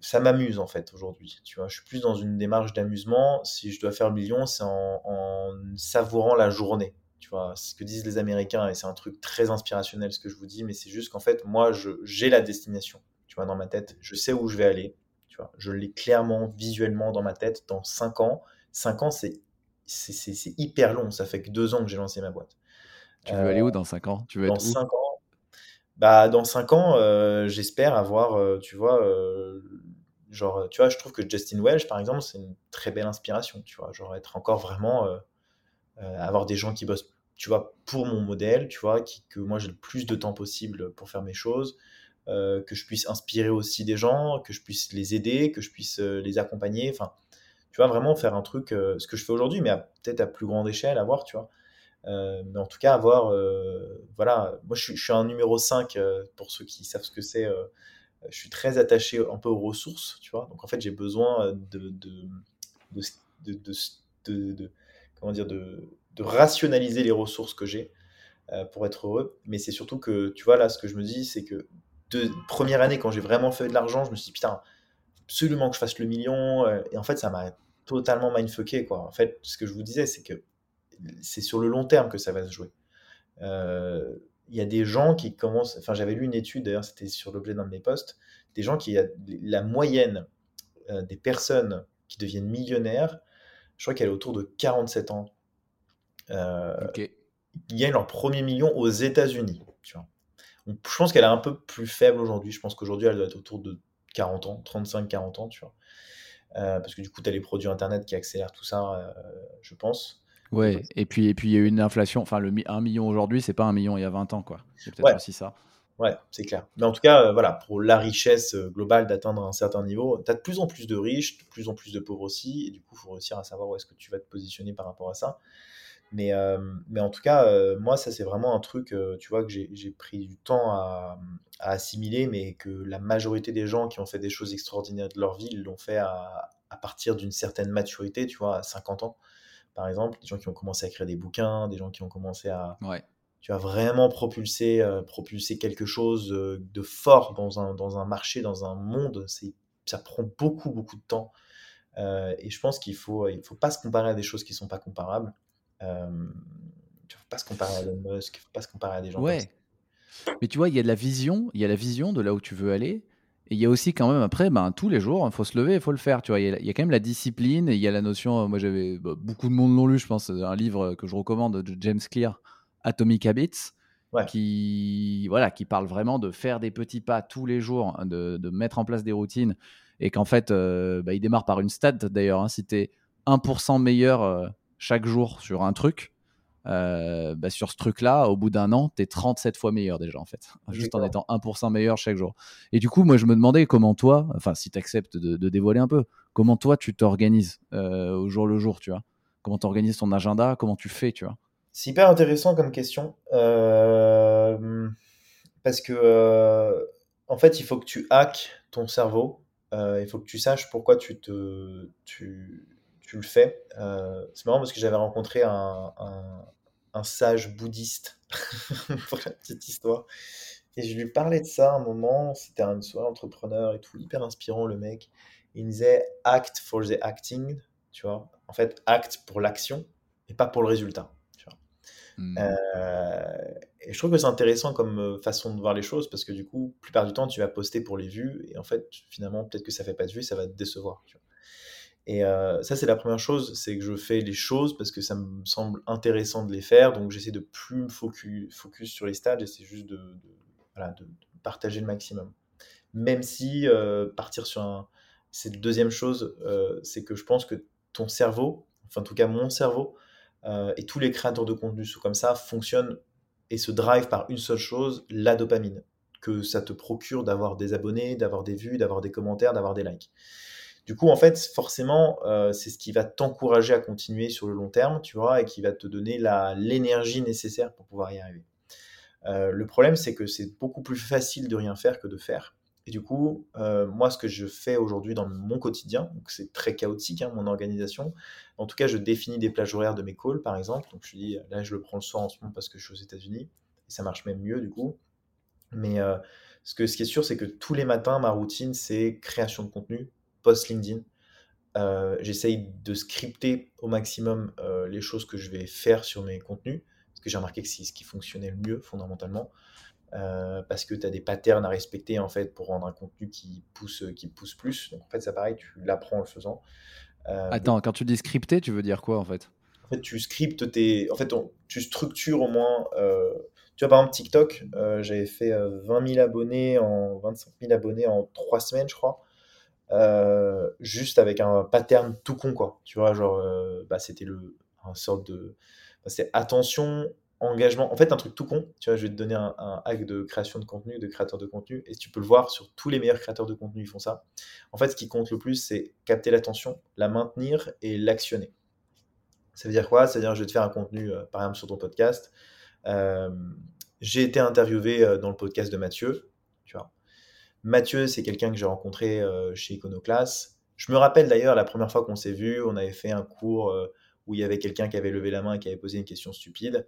Ça m'amuse en fait aujourd'hui. Tu vois, je suis plus dans une démarche d'amusement. Si je dois faire le million, c'est en, savourant la journée. Tu vois, c'est ce que disent les Américains et c'est un truc très inspirationnel ce que je vous dis, mais c'est juste qu'en fait, moi, j'ai la destination. Tu vois, dans ma tête, je sais où je vais aller. Tu vois, je l'ai clairement, visuellement dans ma tête. Dans 5 ans, 5 ans, c'est c'est hyper long. Ça fait que 2 ans que j'ai lancé ma boîte. Tu veux aller où dans 5 ans? Tu veux dans être 5 ans, bah, dans 5 ans, euh, j'espère avoir, euh, tu vois, euh, Genre, tu vois, je trouve que Justin Welch, par exemple, c'est une très belle inspiration, tu vois. Genre, être encore vraiment. Avoir des gens qui bossent, tu vois, pour mon modèle, tu vois, que moi j'ai le plus de temps possible pour faire mes choses, que je puisse inspirer aussi des gens, que je puisse les aider, que je puisse les accompagner. Enfin, tu vois, vraiment faire un truc, ce que je fais aujourd'hui, mais peut-être à plus grande échelle, à voir, tu vois. Mais en tout cas, avoir. voilà, moi je suis, un numéro 5 pour ceux qui savent ce que c'est je suis très attaché un peu aux ressources, tu vois. Donc en fait, j'ai besoin de, comment dire, de, rationaliser les ressources que j'ai euh, pour être heureux. Mais c'est surtout que, tu vois, là, ce que je me dis, c'est que de première année, quand j'ai vraiment fait de l'argent, je me suis dit, putain, absolument que je fasse le million. Euh, et en fait, ça m'a totalement mindfucké, quoi. En fait, ce que je vous disais, c'est que c'est sur le long terme que ça va se jouer. Euh, il y a des gens qui commencent, enfin j'avais lu une étude, d'ailleurs c'était sur l'objet d'un de mes posts, des gens qui, la moyenne euh, des personnes qui deviennent millionnaires, je crois qu'elle est autour de 47 ans. Euh, Ils gagnent leur premier million aux États-Unis. Je pense qu'elle est un peu plus faible aujourd'hui. Je pense qu'aujourd'hui elle doit être autour de 40 ans, 35-40 ans, tu vois. Euh, parce que du coup, tu as les produits internet qui accélèrent tout ça, euh, je pense. Ouais, et puis et puis il y a eu une inflation. Enfin, le 1 million aujourd'hui, c'est pas un million il y a 20 ans, quoi. C'est peut-être aussi ça. Ouais, c'est clair. Mais en tout cas, euh, voilà, pour la richesse euh, globale d'atteindre un certain niveau, tu as de plus en plus de riches, de plus en plus de pauvres aussi, et du coup, il faut réussir à savoir où est-ce que tu vas te positionner par rapport à ça. Mais, euh, mais en tout cas, moi, ça, c'est vraiment un truc, tu vois, que j'ai pris du temps à, à, assimiler, mais que la majorité des gens qui ont fait des choses extraordinaires de leur vie, l'ont fait à, à partir d'une certaine maturité, tu vois, à 50 ans par exemple, des gens qui ont commencé à créer des bouquins, des gens qui ont commencé à, tu as vraiment propulser, euh, propulser quelque chose euh, de fort dans un, dans un marché, dans un monde. C'est, ça prend beaucoup, beaucoup de temps. Euh, et je pense qu'il faut, il faut pas se comparer à des choses qui sont pas comparables. il ne faut pas se comparer à Elon Musk, il faut pas se comparer à des gens ouais. Mais tu vois, il y a de la vision, il y a la vision de là où tu veux aller. Et il y a aussi quand même après, ben, tous les jours, il faut se lever, il faut le faire. Tu vois, il y, a, quand même la discipline et il y a la notion. Euh, moi, j'avais bah, beaucoup de monde l'ont lu, je pense, un livre que je recommande de James Clear, Atomic Habits, qui voilà, qui parle vraiment de faire des petits pas tous les jours, hein, de, de mettre en place des routines et qu'en fait, euh, bah, il démarre par une stat d'ailleurs. Hein, si tu es 1% meilleur euh, chaque jour sur un truc, euh, bah, sur ce truc-là, au bout d'un an, tu es 37 fois meilleur déjà, en fait, juste en étant 1% meilleur chaque jour. Et du coup, moi, je me demandais comment toi, enfin, si tu acceptes de, dévoiler un peu, comment toi, tu t'organises euh, au jour le jour, tu vois? Comment tu organises ton agenda? Comment tu fais, tu vois? C'est hyper intéressant comme question. Euh, parce que, en fait, il faut que tu hackes ton cerveau. il faut que tu saches pourquoi tu te. Tu, tu le fais. c'est marrant parce que j'avais rencontré un, un sage bouddhiste, pour la petite histoire. Et je lui parlais de ça un moment, c'était un soirée entrepreneur et tout, hyper inspirant le mec. Il me disait act for the acting, tu vois. En fait, act pour l'action et pas pour le résultat. Tu vois. Hmm. Euh, et je trouve que c'est intéressant comme euh, façon de voir les choses parce que du coup, la plupart du temps, tu vas poster pour les vues et en fait, finalement, peut-être que ça fait pas de vues, ça va te décevoir. Tu vois. Et euh, ça, c'est la première chose, c'est que je fais les choses parce que ça me semble intéressant de les faire. Donc, j'essaie de plus me focus, sur les stades, j'essaie juste de, partager le maximum. Même si euh, partir sur un. C'est la deuxième chose, euh, c'est que je pense que ton cerveau, enfin, en tout cas, mon cerveau, et tous les créateurs de contenu sont comme ça, fonctionnent et se drive par une seule chose, la dopamine. Que ça te procure d'avoir des abonnés, d'avoir des vues, d'avoir des commentaires, d'avoir des likes. Du coup, en fait, forcément, euh, c'est ce qui va t'encourager à continuer sur le long terme, tu vois, et qui va te donner l'énergie nécessaire pour pouvoir y arriver. Euh, le problème, c'est que c'est beaucoup plus facile de rien faire que de faire. Et du coup, euh, moi, ce que je fais aujourd'hui dans mon quotidien, c'est très chaotique, hein, mon organisation. En tout cas, je définis des plages horaires de mes calls, par exemple. Donc, je dis, là, je le prends le soir en ce moment parce que je suis aux États-Unis. Et ça marche même mieux, du coup. Mais ce, que, ce qui est sûr, c'est que tous les matins, ma routine, c'est création de contenu, post LinkedIn. Euh, j'essaye de scripter au maximum euh, les choses que je vais faire sur mes contenus, parce que j'ai remarqué que c'est ce qui fonctionnait le mieux fondamentalement, euh, parce que tu as des patterns à respecter en fait pour rendre un contenu qui pousse, qui pousse plus. Donc en fait, ça pareil, tu l'apprends en le faisant. Attends, quand tu dis scripter, tu veux dire quoi en fait? En fait, tu scriptes tes. En fait, tu structures au moins. Tu vois, par exemple, TikTok, j'avais fait 20 000 abonnés en 25 000 abonnés en 3 semaines, je crois. Euh, juste avec un pattern tout con, quoi. Tu vois, genre, euh, bah, c'était le, un sorte de. Bah, c'est attention, engagement. En fait, un truc tout con. Tu vois, je vais te donner un, hack de création de contenu, de créateur de contenu, et tu peux le voir sur tous les meilleurs créateurs de contenu, ils font ça. En fait, ce qui compte le plus, c'est capter l'attention, la maintenir et l'actionner. Ça veut dire quoi? Ça veut dire, je vais te faire un contenu, euh, par exemple, sur ton podcast. j'ai été interviewé dans le podcast de Mathieu. Mathieu, c'est quelqu'un que j'ai rencontré euh, chez Iconoclast. Je me rappelle d'ailleurs la première fois qu'on s'est vu, on avait fait un cours euh, où il y avait quelqu'un qui avait levé la main et qui avait posé une question stupide.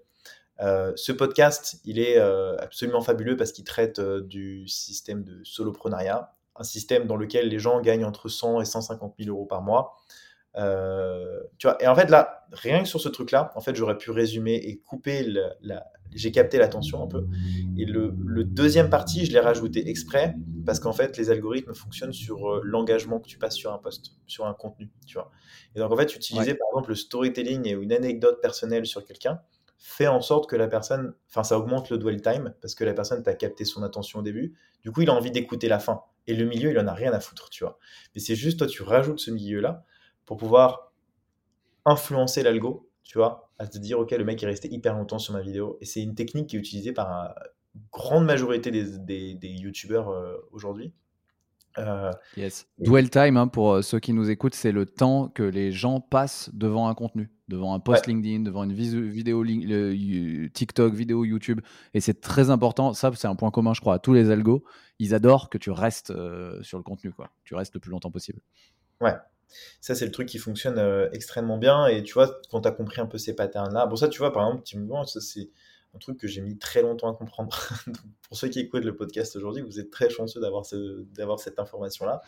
Euh, ce podcast, il est absolument fabuleux parce qu'il traite du système de soloprenariat, un système dans lequel les gens gagnent entre 100 et 150 000 euros par mois. tu vois, et en fait là, rien que sur ce truc-là, en fait, j'aurais pu résumer et couper la, j'ai capté l'attention un peu. Et le, deuxième partie, je l'ai rajouté exprès parce qu'en fait, les algorithmes fonctionnent sur euh, l'engagement que tu passes sur un post, sur un contenu, tu vois. Et donc, en fait, utiliser par exemple le storytelling et une anecdote personnelle sur quelqu'un fait en sorte que la personne, enfin, ça augmente le dwell time parce que la personne t'a capté son attention au début. Du coup, il a envie d'écouter la fin. Et le milieu, il en a rien à foutre, tu vois. Mais c'est juste, toi, tu rajoutes ce milieu-là pour pouvoir influencer l'algo tu vois, à te dire, ok, le mec est resté hyper longtemps sur ma vidéo. Et c'est une technique qui est utilisée par une grande majorité des, des, des youtubeurs euh, aujourd'hui. Euh, yes. Dwell time, hein, pour euh, ceux qui nous écoutent, c'est le temps que les gens passent devant un contenu, devant un post LinkedIn, devant une vidéo TikTok, vidéo YouTube. Et c'est très important. Ça, c'est un point commun, je crois, à tous les algos. Ils adorent que tu restes sur le contenu, quoi. Tu restes le plus longtemps possible. Ouais, ça, c'est le truc qui fonctionne euh, extrêmement bien. Et tu vois, quand tu as compris un peu ces patterns-là, bon, ça, tu vois, par exemple, ça, c'est un truc que j'ai mis très longtemps à comprendre. pour ceux qui écoutent le podcast aujourd'hui, vous êtes très chanceux d'avoir ce, cette information-là.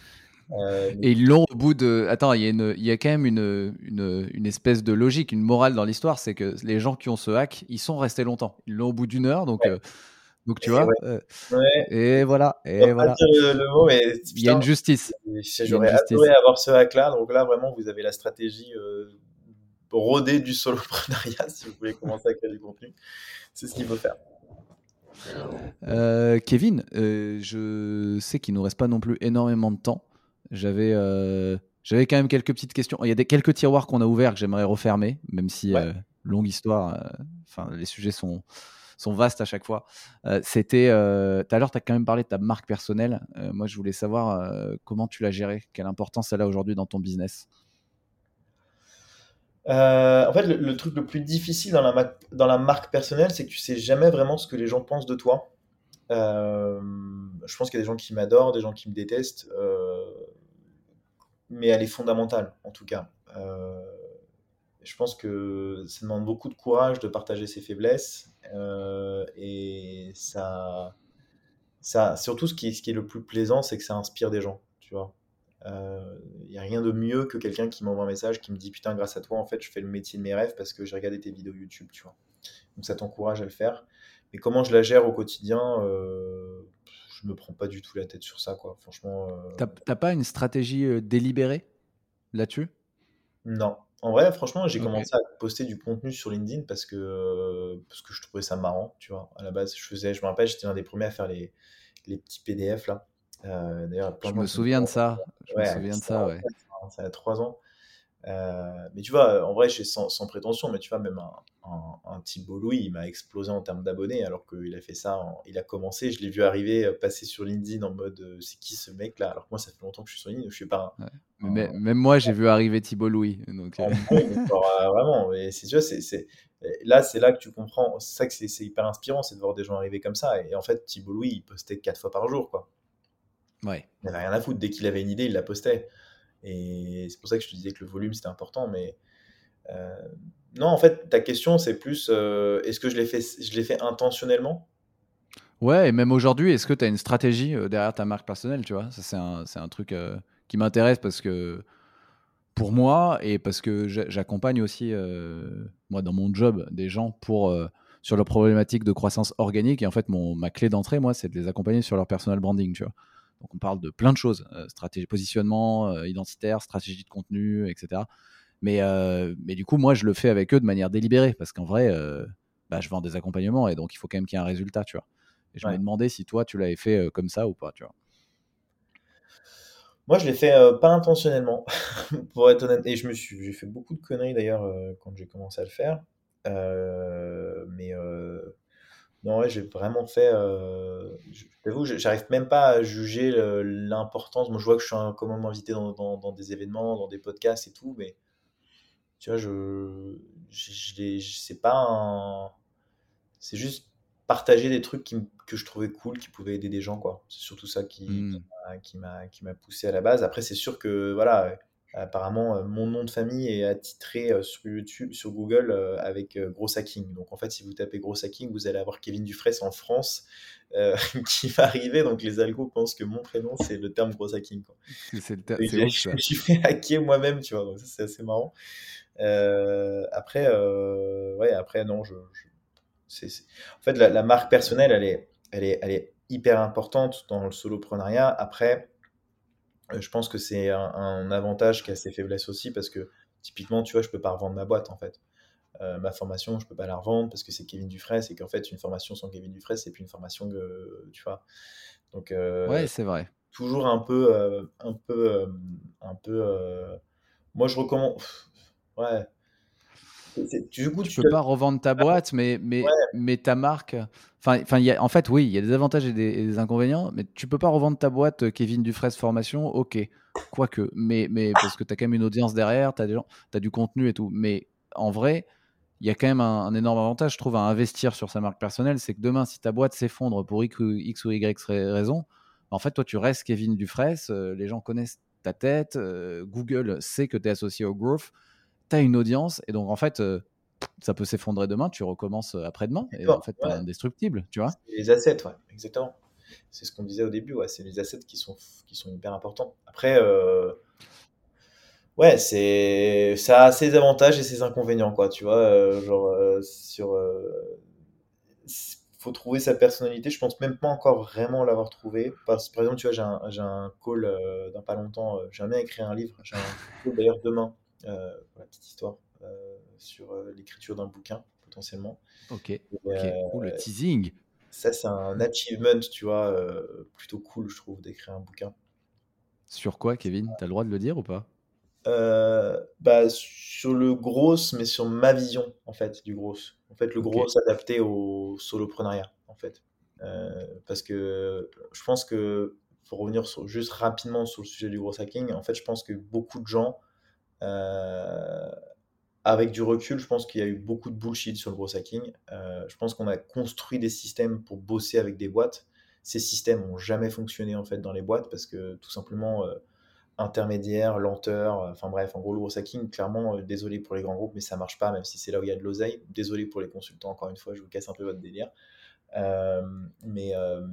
Euh, et ils l'ont au bout de. Attends, il y, a une, il y a quand même une, une, une, espèce de logique, une morale dans l'histoire, c'est que les gens qui ont ce hack, ils sont restés longtemps. Ils l'ont au bout d'une heure, donc. Euh, donc tu vois, euh, et voilà, et voilà. Le, mot, mais, il y a une justice. J'aurais adoré avoir ce hack-là. Donc là, vraiment, vous avez la stratégie euh, rodée du soloprenariat si vous voulez commencer à créer du contenu. C'est ce qu'il faut faire. Euh, Kevin, je sais qu'il nous reste pas non plus énormément de temps. J'avais j'avais quand même quelques petites questions. Il y a des, quelques tiroirs qu'on a ouverts que j'aimerais refermer, même si longue histoire. Enfin, les sujets sont sont vastes à chaque fois. Euh, c'était euh, tout à l'heure, tu as quand même parlé de ta marque personnelle. Euh, moi, je voulais savoir comment tu l'as gérée, quelle importance elle a aujourd'hui dans ton business? en fait, le, truc le plus difficile dans la, dans la marque personnelle, c'est que tu sais jamais vraiment ce que les gens pensent de toi. je pense qu'il y a des gens qui m'adorent, des gens qui me détestent, mais elle est fondamentale en tout cas. Je pense que ça demande beaucoup de courage de partager ses faiblesses, euh, et ça, ça, surtout ce qui, ce qui est le plus plaisant, c'est que ça inspire des gens, tu vois. Il euh, n'y a rien de mieux que quelqu'un qui m'envoie un message qui me dit putain grâce à toi en fait je fais le métier de mes rêves parce que j'ai regardé tes vidéos YouTube tu vois. Donc ça t'encourage à le faire. Mais comment je la gère au quotidien euh, je me prends pas du tout la tête sur ça quoi. Franchement euh... t'as pas une stratégie euh, délibérée là-dessus? Non en vrai franchement j'ai commencé à poster du contenu sur LinkedIn parce que parce que je trouvais ça marrant tu vois à la base je faisais je me rappelle j'étais l'un des premiers à faire les les petits PDF là euh, d'ailleurs, je me souviens de ça. Je me souviens de ça, ouais. Ça a trois ans. Euh, mais tu vois, en vrai, sans, sans, prétention, mais tu vois, même un, un, Thibault Louis, il m'a explosé en termes d'abonnés, alors qu'il a fait ça, il a commencé, je l'ai vu arriver, euh, passer sur LinkedIn en mode c'est qui ce mec là Alors que moi, ça fait longtemps que je suis sur LinkedIn, je suis pas mais, Même moi, j'ai vu arriver Thibault Louis. Donc... vraiment, mais c'est, vois, c'est, là, c'est là que tu comprends, c'est ça que c'est, hyper inspirant, c'est de voir des gens arriver comme ça. Et en fait, Thibault Louis, il postait quatre fois par jour, quoi. Ouais. Il n'avait rien à foutre. Dès qu'il avait une idée, il la postait. Et c'est pour ça que je te disais que le volume, c'était important. Mais euh, non, en fait, ta question, c'est plus euh, est-ce que je l'ai fait, je fait intentionnellement? Ouais, et même aujourd'hui, est-ce que tu as une stratégie euh, derrière ta marque personnelle tu vois? Ça, c'est un, un, truc qui m'intéresse parce que pour moi et parce que j'accompagne aussi, moi, dans mon job, des gens pour sur leur problématique de croissance organique. Et en fait, mon, ma clé d'entrée, moi, c'est de les accompagner sur leur personal branding, tu vois. Donc on parle de plein de choses, euh, stratégie, positionnement euh, identitaire, stratégie de contenu, etc. Mais, euh, mais du coup, moi, je le fais avec eux de manière délibérée, parce qu'en vrai, bah, je vends des accompagnements, et donc il faut quand même qu'il y ait un résultat, tu vois. Et je me demandais si toi, tu l'avais fait comme ça ou pas, tu vois. Moi, je l'ai fait pas intentionnellement, pour être honnête. Et je me suis, j'ai fait beaucoup de conneries d'ailleurs quand j'ai commencé à le faire. mais non, ouais, j'ai vraiment fait. Euh, je j'arrive même pas à juger l'importance. Moi, je vois que je suis un commandement invité dans, des événements, dans des podcasts et tout, mais tu vois, je, je, je c'est pas un. C'est juste partager des trucs qui, que je trouvais cool, qui pouvaient aider des gens, quoi. C'est surtout ça qui, mmh. qui m'a qui m'a poussé à la base. Après, c'est sûr que, voilà Apparemment, euh, mon nom de famille est attitré euh, sur YouTube, sur Google euh, avec Gros Hacking. Donc en fait, si vous tapez Gros Hacking, vous allez avoir Kevin Dufresne en France qui va arriver. Donc les algos pensent que mon prénom, c'est le terme Gros Hacking. C'est le terme. Je, me suis fait hacker moi-même, tu vois. Donc ça, c'est assez marrant. après, ouais, après, non, je. En fait, la, la, marque personnelle, elle est, elle, est, elle est hyper importante dans le soloprenariat. Après, euh, je pense que c'est un, avantage qui a ses faiblesses aussi parce que typiquement, tu vois, je peux pas revendre ma boîte en fait. Euh, ma formation, je peux pas la revendre parce que c'est Kevin Dufresne et qu'en fait, une formation sans Kevin Dufresne, c'est plus une formation que tu vois. Donc, euh, ouais, c'est vrai. Toujours un peu, un peu, un peu. moi, je recommande. Ouais, du coup, tu peux pas revendre ta boîte, mais, mais, mais ta marque. Enfin, enfin, en fait, oui, il y a des avantages et des, inconvénients, mais tu peux pas revendre ta boîte euh, Kevin Dufresne Formation, ok, quoique, mais, mais parce que tu as quand même une audience derrière, tu as, as, du contenu et tout. Mais en vrai, il y a quand même un, énorme avantage, je trouve, à investir sur sa marque personnelle. C'est que demain, si ta boîte s'effondre pour X ou, X ou Y raison, en fait, toi, tu restes Kevin Dufresne, euh, les gens connaissent ta tête, euh, Google sait que tu es associé au growth tu as une audience et donc en fait, euh, ça peut s'effondrer demain, tu recommences euh, après-demain et en fait, tu es indestructible, tu vois. Les assets, ouais, exactement. C'est ce qu'on disait au début, ouais, c'est les assets qui sont, qui sont hyper importants. Après, euh, ouais, c'est ça a ses avantages et ses inconvénients, quoi, tu vois. genre, sur. faut trouver sa personnalité. Je pense même pas encore vraiment l'avoir trouvé. Parce, par exemple, tu vois, j'ai un, un, call dans pas longtemps. J'ai jamais écrit un livre. J'ai un call d'ailleurs demain euh, la petite histoire euh, sur euh, l'écriture d'un bouquin potentiellement. Ok, le teasing. Ça, c'est un achievement, tu vois, plutôt cool, je trouve, d'écrire un bouquin. Sur quoi, Kevin? Tu as le droit de le dire ou pas? Bah, Sur le gros, mais sur ma vision, en fait, du gros. En fait, le gros adapté au soloprenariat, en fait. parce que je pense que, pour revenir juste rapidement sur le sujet du gros hacking, en fait, je pense que beaucoup de gens avec du recul, je pense qu'il y a eu beaucoup de bullshit sur le gros hacking. Euh, je pense qu'on a construit des systèmes pour bosser avec des boîtes. Ces systèmes n'ont jamais fonctionné en fait dans les boîtes parce que tout simplement euh, intermédiaire, lenteur, enfin bref, en gros le gros hacking, clairement, désolé pour les grands groupes, mais ça marche pas, même si c'est là où il y a de l'oseille. Désolé pour les consultants, encore une fois, je vous casse un peu votre délire. mais,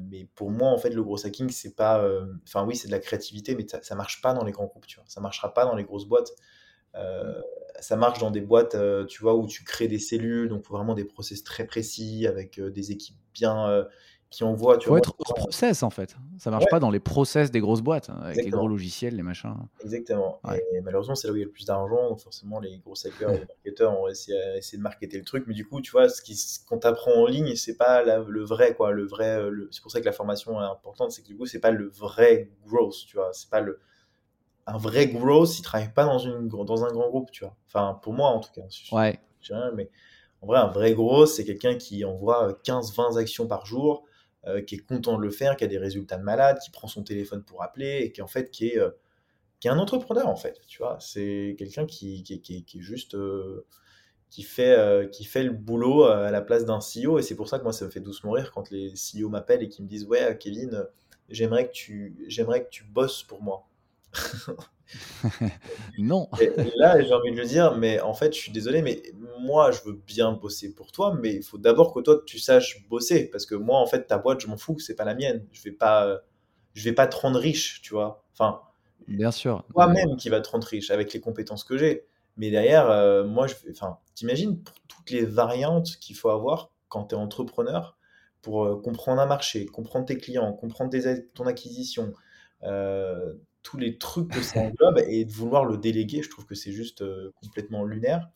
mais pour moi, en fait, le gros hacking, c'est pas. Enfin, oui, c'est de la créativité, mais ça, ça marche pas dans les grands groupes, tu vois. Ça marchera pas dans les grosses boîtes. Ça marche dans des boîtes, tu vois, où tu crées des cellules, donc vraiment des process très précis avec des équipes bien qui envoie. Tu faut être au process en fait. Ça marche pas dans les process des grosses boîtes, hein, avec les gros logiciels, les machins. Exactement. Et malheureusement, c'est là où il y a le plus d'argent. Donc forcément, les gros hackers, les marketeurs ont essayé, de marketer le truc. Mais du coup, tu vois, ce qu'on t'apprend en ligne, c'est pas le vrai, quoi. Le vrai, c'est pour ça que la formation est importante, c'est que du coup, c'est pas le vrai growth, tu vois. C'est pas le un vrai growth, il travaille pas dans une dans un grand groupe, tu vois. Enfin, pour moi en tout cas. ouais. mais en vrai, un vrai growth, c'est quelqu'un qui envoie 15-20 actions par jour euh, qui est content de le faire, qui a des résultats de malade, qui prend son téléphone pour appeler et qui en fait qui est, euh, qui est un entrepreneur en fait. Tu vois, c'est quelqu'un qui, qui, qui, qui, est juste euh, qui fait, qui fait le boulot à la place d'un CEO et c'est pour ça que moi ça me fait doucement rire quand les CEO m'appellent et qui me disent ouais Kevin, j'aimerais que tu j'aimerais que tu bosses pour moi. non. Et, là, j'ai envie de lui dire, mais en fait, je suis désolé, mais moi, je veux bien bosser pour toi, mais il faut d'abord que toi, tu saches bosser, parce que moi, en fait, ta boîte, je m'en fous, c'est pas la mienne. Je vais pas, je vais pas te rendre riche, tu vois. Enfin, bien sûr. Toi-même qui va te rendre riche avec les compétences que j'ai. Mais derrière, euh, moi, je, enfin, t'imagines pour toutes les variantes qu'il faut avoir quand tu es entrepreneur pour euh, comprendre un marché, comprendre tes clients, comprendre ton acquisition, euh, tous les trucs que ça englobe et de vouloir le déléguer, je trouve que c'est juste euh, complètement lunaire.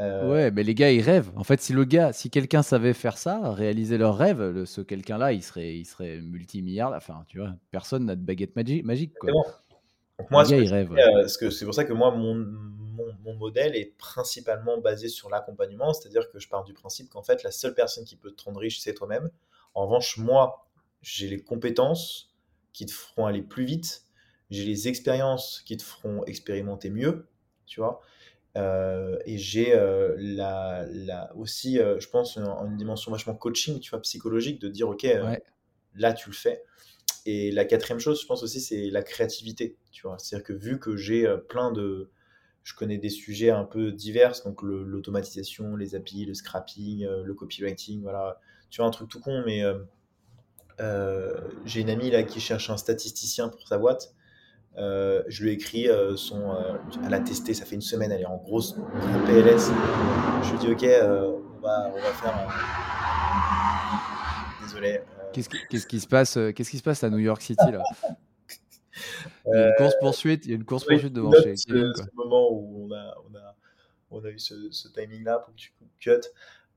Euh, ouais, mais les gars, ils rêvent. En fait, si le gars, si quelqu'un savait faire ça, réaliser leur rêve, ce quelqu'un-là, il serait, il serait multimilliard. Enfin, tu vois, personne n'a de baguette magique. Quoi. moi, euh, c'est pour ça que moi, mon, mon, mon, modèle est principalement basé sur l'accompagnement, c'est-à-dire que je pars du principe qu'en fait, la seule personne qui peut te rendre riche, c'est toi-même. En revanche, moi, j'ai les compétences qui te feront aller plus vite j'ai les expériences qui te feront expérimenter mieux, tu vois. Euh, et j'ai euh, la, la, aussi, euh, je pense, une, dimension vachement coaching, tu vois, psychologique, de dire, OK, là, tu le fais. Et la quatrième chose, je pense aussi, c'est la créativité, tu vois. C'est-à-dire que vu que j'ai plein de... Je connais des sujets un peu divers, donc l'automatisation, les API, le scrapping, le copywriting, voilà. Tu vois, un truc tout con, mais j'ai une amie là qui cherche un statisticien pour sa boîte. Euh, je lui ai écrit euh, son. Euh, elle a testé, ça fait une semaine, elle est en grosse PLS. Je lui ai dit, ok, on, va, on va faire. Désolé. Qu'est-ce qui, se passe Qu'est-ce qui se passe à New York City là? Il y a une course poursuite, il y a une course poursuite devant chez. C'est le moment où on a, on a, on a eu ce, ce timing là pour que tu cut.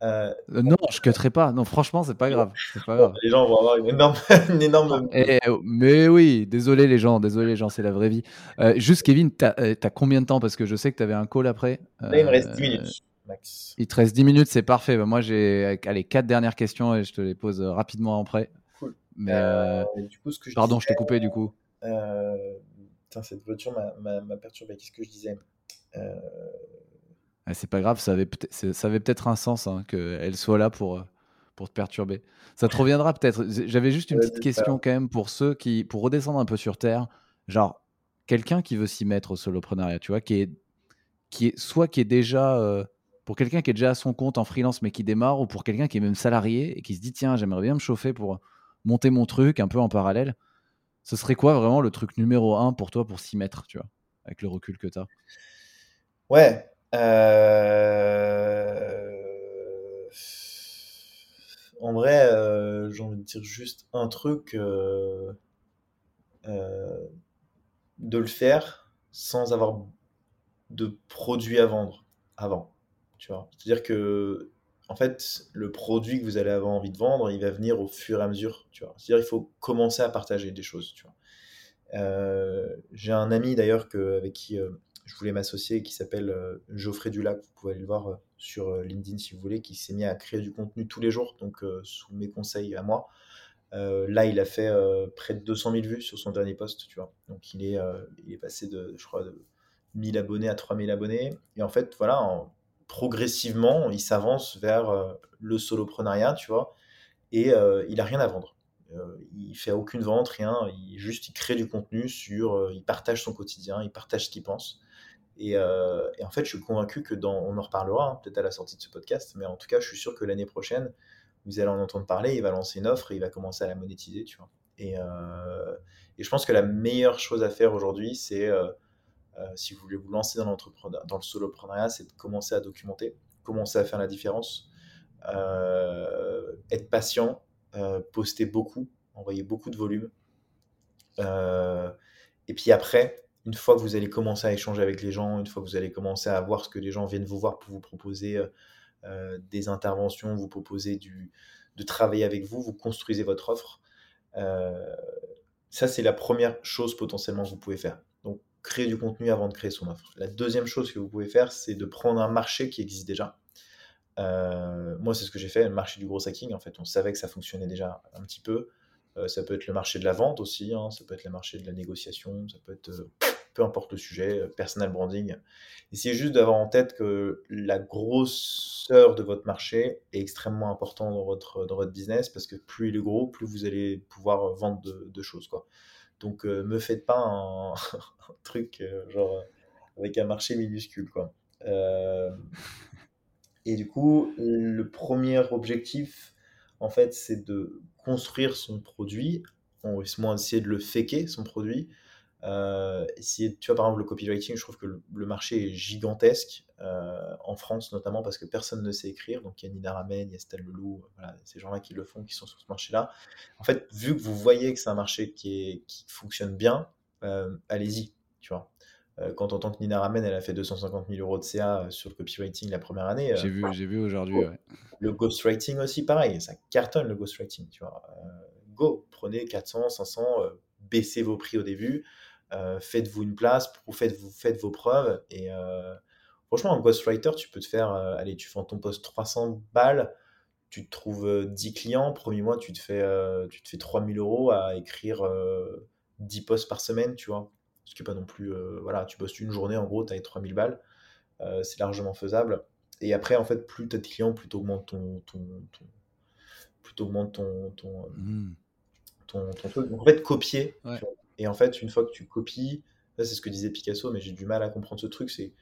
Euh, euh, non, je cutterai pas. Non, franchement, c'est pas grave. Pas grave. Les gens vont avoir une énorme, une énorme. Eh, mais oui, désolé les gens, désolé les gens, c'est la vraie vie. Euh, juste Kevin, t'as as combien de temps? Parce que je sais que tu avais un call après. Là, il me reste 10 minutes. Max. Il te reste 10 minutes, c'est parfait. Bah, moi, j'ai les quatre dernières questions et je te les pose rapidement après. Cool. Mais du coup, ce que je Pardon, je t'ai coupé du coup. Putain, cette voiture m'a perturbé. Qu'est-ce que je disais? Ah, c'est pas grave, ça avait peut-être un sens hein, qu'elle soit là pour, euh, pour te perturber. Ça te reviendra peut-être. J'avais juste une petite question quand même pour ceux qui, pour redescendre un peu sur terre, genre quelqu'un qui veut s'y mettre au soloprenariat, tu vois, qui est, qui est soit qui est déjà, euh, pour quelqu'un qui est déjà à son compte en freelance mais qui démarre, ou pour quelqu'un qui est même salarié et qui se dit tiens j'aimerais bien me chauffer pour monter mon truc un peu en parallèle. Ce serait quoi vraiment le truc numéro un pour toi pour s'y mettre, tu vois, avec le recul que tu as Ouais, euh, en vrai, euh, j'ai envie de dire juste un truc, euh, de le faire sans avoir de produit à vendre avant, tu vois? C'est-à-dire que, en fait, le produit que vous allez avoir envie de vendre, il va venir au fur et à mesure, tu vois? C'est-à-dire, il faut commencer à partager des choses, tu vois? j'ai un ami d'ailleurs que avec qui, je voulais m'associer, qui s'appelle euh, Geoffrey Dulac. Vous pouvez aller le voir euh, sur euh, LinkedIn si vous voulez, qui s'est mis à créer du contenu tous les jours, donc sous mes conseils à moi. là, il a fait près de 200 000 vues sur son dernier post, tu vois. Donc, il est, passé de, je crois, de 1000 abonnés à 3000 abonnés. Et en fait, voilà, progressivement, il s'avance vers le soloprenariat, tu vois. Et il a rien à vendre. il fait aucune vente, rien. Il juste, il crée du contenu sur, il partage son quotidien, il partage ce qu'il pense. Euh, et, en fait, je suis convaincu que dans, on en reparlera hein, peut-être à la sortie de ce podcast, mais en tout cas, je suis sûr que l'année prochaine, vous allez en entendre parler, il va lancer une offre et il va commencer à la monétiser, tu vois. Et, et je pense que la meilleure chose à faire aujourd'hui, c'est si vous voulez vous lancer dans, dans le soloprenariat, c'est de commencer à documenter, commencer à faire la différence, être patient, poster beaucoup, envoyer beaucoup de volume. et puis après, une fois que vous allez commencer à échanger avec les gens, une fois que vous allez commencer à voir ce que les gens viennent vous voir pour vous proposer euh, des interventions, vous proposer du, de travailler avec vous, vous construisez votre offre. Euh, ça, c'est la première chose potentiellement que vous pouvez faire. Donc, créer du contenu avant de créer son offre. La deuxième chose que vous pouvez faire, c'est de prendre un marché qui existe déjà. Euh, moi, c'est ce que j'ai fait, le marché du gros hacking. En fait, on savait que ça fonctionnait déjà un petit peu. ça peut être le marché de la vente aussi, hein. ça peut être le marché de la négociation, ça peut être peu importe le sujet, euh, personal branding. Essayez juste d'avoir en tête que la grosseur de votre marché est extrêmement importante dans votre, dans votre business parce que plus il est gros, plus vous allez pouvoir vendre de, choses. Quoi. Donc, euh, me faites pas un, truc euh, genre avec un marché minuscule. Quoi. et du coup, le premier objectif, en fait, c'est de construire son produit, on va essayer de le faker, son produit, euh, si, tu vois, par exemple, le copywriting, je trouve que le, marché est gigantesque, euh, en France notamment, parce que personne ne sait écrire. Donc, il y a Nina Ramen, il y a Stella Leloup, voilà, ces gens-là qui le font, qui sont sur ce marché-là. En fait, vu que vous voyez que c'est un marché qui, est, qui fonctionne bien, euh, allez-y, tu vois. quand on entend que Nina Ramen, elle a fait 250 000 euros de CA sur le copywriting la première année. J'ai vu, j'ai vu aujourd'hui. Ouais. Le ghostwriting aussi, pareil, ça cartonne le ghostwriting, tu vois. go, prenez 400, 500, baissez vos prix au début. Euh, faites-vous une place, faites-vous faites vos preuves. Et euh, franchement, en ghostwriter, tu peux te faire, euh, allez, tu fais ton poste 300 balles, tu te trouves 10 clients, premier mois, tu te fais, tu te fais 3000 euros à écrire 10 posts par semaine, tu vois. Ce qui n'est pas non plus, voilà, tu bosses une journée, en gros, tu as 3000 balles. c'est largement faisable. Et après, en fait, plus tu as de clients, plus tu augmentes ton, ton, plus ton, ton, mmh. Ton, ton, truc. Donc, en fait, copier. Et en fait, une fois que tu copies, c'est ce que disait Picasso, mais j'ai du mal à comprendre ce truc, c'est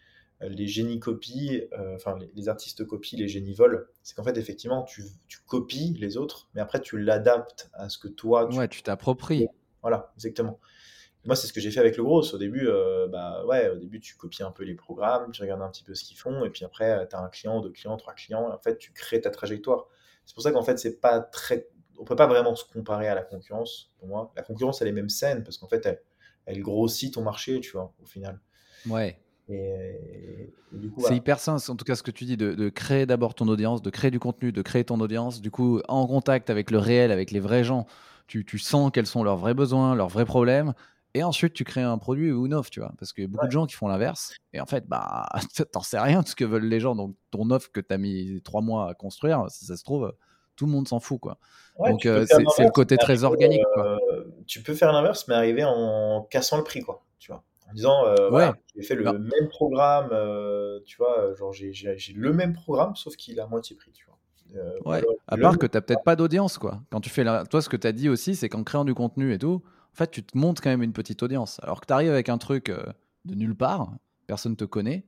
euh, les génies copient, euh, enfin les, artistes copient, les génies volent. C'est qu'en fait, effectivement, tu, tu, copies les autres, mais après tu l'adaptes à ce que toi. Tu... Ouais, tu t'appropries. Voilà, exactement. Moi, c'est ce que j'ai fait avec le gros. Au début, euh, bah ouais, au début, tu copies un peu les programmes, tu regardes un petit peu ce qu'ils font, et puis après, tu as un client, deux clients, trois clients, et en fait, tu crées ta trajectoire. C'est pour ça qu'en fait, c'est pas très on peut pas vraiment se comparer à la concurrence, pour moi. La concurrence, elle est même saine, parce qu'en fait, elle, grossit ton marché, tu vois, au final. Ouais. c'est hyper sain, en tout cas, ce que tu dis, de, créer d'abord ton audience, de créer du contenu, de créer ton audience, du coup, en contact avec le réel, avec les vrais gens, tu, sens quels sont leurs vrais besoins, leurs vrais problèmes, et ensuite tu crées un produit ou une offre, tu vois. Parce qu'il y a beaucoup de gens qui font l'inverse, et en fait, bah, t'en sais rien de ce que veulent les gens, donc ton offre que tu as mis trois mois à construire, si ça se trouve, tout le monde s'en fout, quoi. Donc euh, c'est le côté très organique. Quoi. Euh, tu peux faire l'inverse, mais arriver en cassant le prix, quoi. Tu vois, en disant, euh, ouais. j'ai fait le bah même programme, tu vois, genre j'ai le même programme, sauf qu'il à moitié prix, tu vois. ouais. à part que tu n'as peut-être pas d'audience, quoi. Quand tu fais la... toi, ce que tu as dit aussi, c'est qu'en créant du contenu et tout, en fait, tu te montes quand même une petite audience. Alors que tu arrives avec un truc de nulle part, personne te connaît,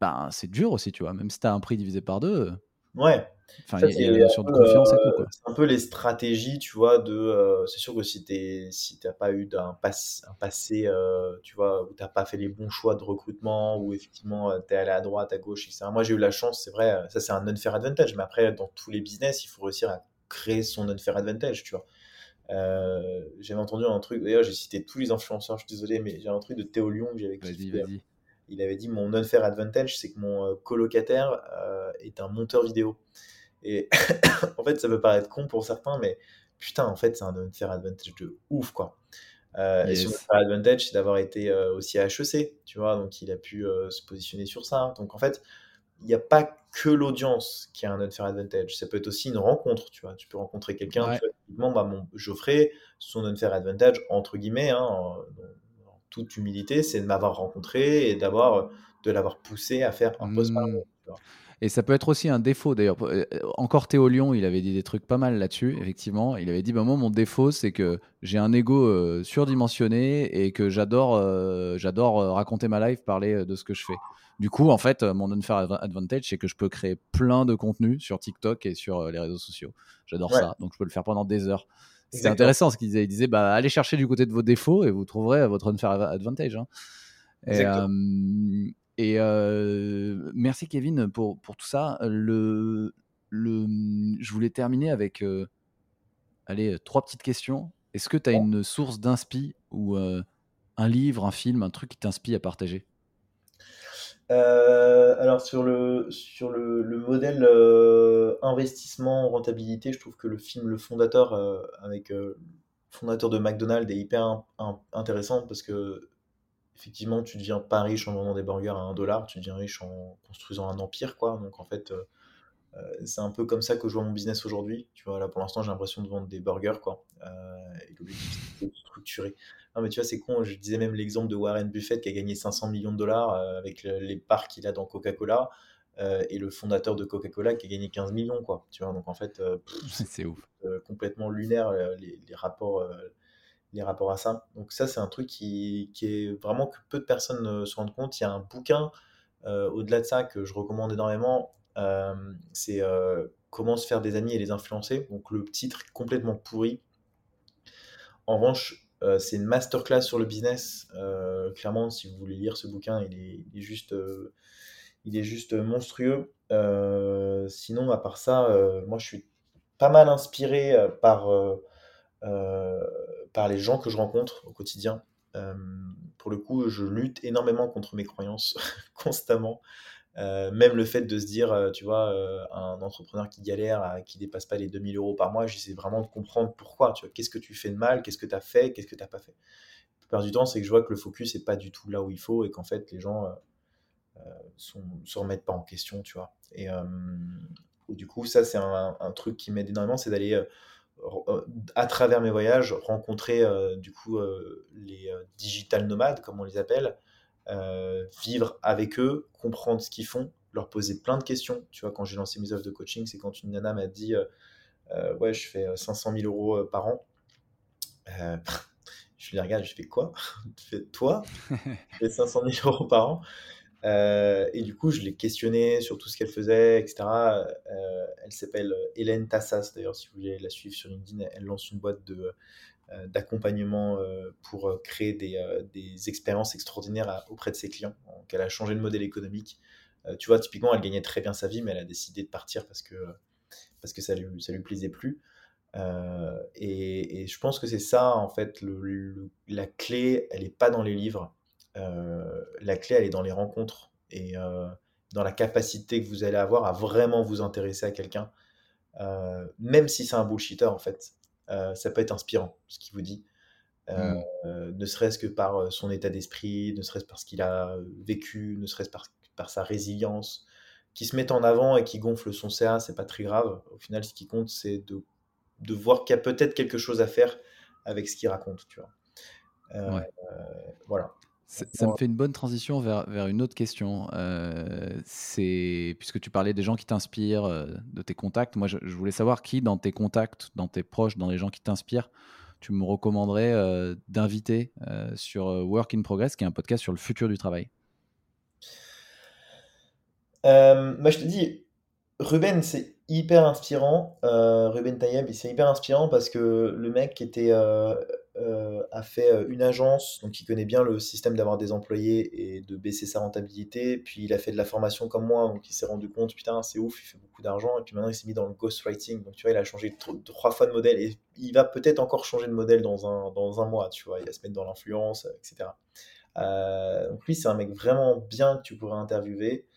ben c'est dur aussi, tu vois. Même si tu as un prix divisé par deux. Ouais. Enfin, il y a la notion de confiance et tout. Euh, c'est un peu les stratégies, tu vois, de. Euh, c'est sûr que si tu si t'as pas eu d'un un passé, euh, tu vois, où t'as pas fait les bons choix de recrutement, où effectivement tu es allé à droite, à gauche, etc. Moi, j'ai eu la chance, c'est vrai, ça c'est un unfair advantage, mais après, dans tous les business, il faut réussir à créer son unfair advantage, tu vois. j'avais entendu un truc, d'ailleurs, j'ai cité tous les influenceurs, je suis désolé, mais j'ai un truc de Théo Lyon que j'avais il avait dit mon unfair advantage, c'est que mon colocataire euh, est un monteur vidéo. Et en fait, ça peut paraître con pour certains, mais putain, en fait, c'est un unfair advantage de ouf, quoi. Euh, et son unfair advantage, c'est d'avoir été aussi à HEC, tu vois, donc il a pu se positionner sur ça. Donc en fait, il n'y a pas que l'audience qui a un unfair advantage. Ça peut être aussi une rencontre, tu vois. Tu peux rencontrer quelqu'un, ouais. typiquement, bah, mon Geoffrey, son unfair advantage, entre guillemets, hein, toute humilité, c'est de m'avoir rencontré et d'avoir de l'avoir poussé à faire un post mmh. Et ça peut être aussi un défaut d'ailleurs. Euh, encore Théo Lyon, il avait dit des trucs pas mal là-dessus, effectivement. Il avait dit bah, Moi, mon défaut, c'est que j'ai un ego euh, surdimensionné et que j'adore euh, j'adore raconter ma life, parler de ce que je fais. Du coup, en fait, mon unfair advantage, c'est que je peux créer plein de contenu sur TikTok et sur les réseaux sociaux. J'adore ça, donc je peux le faire pendant des heures. C'est intéressant ce qu'il disait. Il disait bah, allez chercher du côté de vos défauts et vous trouverez votre unfair advantage. Hein. Et, et merci Kevin pour, pour tout ça. Le, le, je voulais terminer avec allez, trois petites questions. Est-ce que tu as une source d'inspi ou un livre, un film, un truc qui t'inspire à partager? Alors sur le, sur le, le modèle investissement rentabilité, je trouve que le film Le Fondateur avec fondateur de McDonald's est hyper intéressant parce que effectivement tu deviens pas riche en vendant des burgers à un dollar, tu deviens riche en construisant un empire quoi. Donc en fait c'est un peu comme ça que je vois mon business aujourd'hui. Tu vois là pour l'instant j'ai l'impression de vendre des burgers quoi. et l'objectif c'est de structurer. Non, mais tu vois, c'est con. Je disais même l'exemple de Warren Buffett qui a gagné 500 millions de dollars euh, avec les parts qu'il a dans Coca-Cola euh, et le fondateur de Coca-Cola qui a gagné 15 millions, quoi. Tu vois, donc en fait, euh, c'est ouf. complètement lunaire les, rapports, les rapports à ça. Donc ça, c'est un truc qui, qui, est vraiment que peu de personnes se rendent compte. Il y a un bouquin au-delà de ça que je recommande énormément. c'est Comment se faire des amis et les influencer. Donc le titre est complètement pourri. En revanche, euh, c'est une masterclass sur le business. Euh, clairement, si vous voulez lire ce bouquin, il est, juste, euh, il est juste monstrueux. sinon, à part ça, moi, je suis pas mal inspiré par, par les gens que je rencontre au quotidien. pour le coup, je lutte énormément contre mes croyances constamment. Euh, même le fait de se dire, euh, tu vois, euh, un entrepreneur qui galère, qui dépasse pas les 2000 euros par mois, j'essaie vraiment de comprendre pourquoi. Tu vois, qu'est-ce que tu fais de mal, qu'est-ce que tu as fait, qu'est-ce que tu n'as pas fait? La plupart du temps, c'est que je vois que le focus n'est pas du tout là où il faut et qu'en fait, les gens ne se remettent pas en question, tu vois. Et du coup, ça, c'est un, truc qui m'aide énormément, c'est d'aller à travers mes voyages, rencontrer du coup les digital nomades, comme on les appelle, euh, vivre avec eux, comprendre ce qu'ils font, leur poser plein de questions. Tu vois, quand j'ai lancé mes offres de coaching, c'est quand une nana m'a dit euh, euh, Ouais, je fais 500 000 euros par an. je lui regarde, je fais quoi? Tu fais toi? Tu fais 500 000 euros par an et du coup, je l'ai questionné sur tout ce qu'elle faisait, etc. elle s'appelle Hélène Tassas, d'ailleurs, si vous voulez la suivre sur LinkedIn, elle lance une boîte de euh, d'accompagnement euh, pour euh, créer des, des expériences extraordinaires auprès de ses clients. Donc, elle a changé de modèle économique. tu vois, typiquement, elle gagnait très bien sa vie, mais elle a décidé de partir parce que, parce que ça lui, ça lui plaisait plus. et, je pense que c'est ça, en fait, le, la clé, elle n'est pas dans les livres. La clé, elle est dans les rencontres et dans la capacité que vous allez avoir à vraiment vous intéresser à quelqu'un, même si c'est un bullshitter, en fait. Euh, ça peut être inspirant, ce qu'il vous dit. Euh, mmh. ne serait-ce que par euh, son état d'esprit, ne serait-ce parce qu'il a vécu, ne serait-ce par, par, sa résilience, qui se met en avant et qui gonfle son CA, c'est pas très grave. Au final, ce qui compte, c'est de, de, voir qu'il y a peut-être quelque chose à faire avec ce qu'il raconte, tu vois. voilà. Ça me fait une bonne transition vers, vers une autre question. Euh, c'est puisque tu parlais des gens qui t'inspirent, euh, de tes contacts. Moi, je, voulais savoir qui, dans tes contacts, dans tes proches, dans les gens qui t'inspirent, tu me recommanderais euh, d'inviter sur Work in Progress, qui est un podcast sur le futur du travail? moi, je te dis, Ruben, c'est hyper inspirant. Ruben Tayeb, c'est hyper inspirant parce que le mec qui était euh, a fait euh, une agence, donc il connaît bien le système d'avoir des employés et de baisser sa rentabilité. Puis il a fait de la formation comme moi, donc il s'est rendu compte, putain, c'est ouf, il fait beaucoup d'argent. Et puis maintenant il s'est mis dans le ghostwriting. Donc tu vois, il a changé trois fois de modèle et il va peut-être encore changer de modèle dans un, dans un mois, tu vois. Il va se mettre dans l'influence, etc. Euh, donc lui, c'est un mec vraiment bien que tu pourrais interviewer.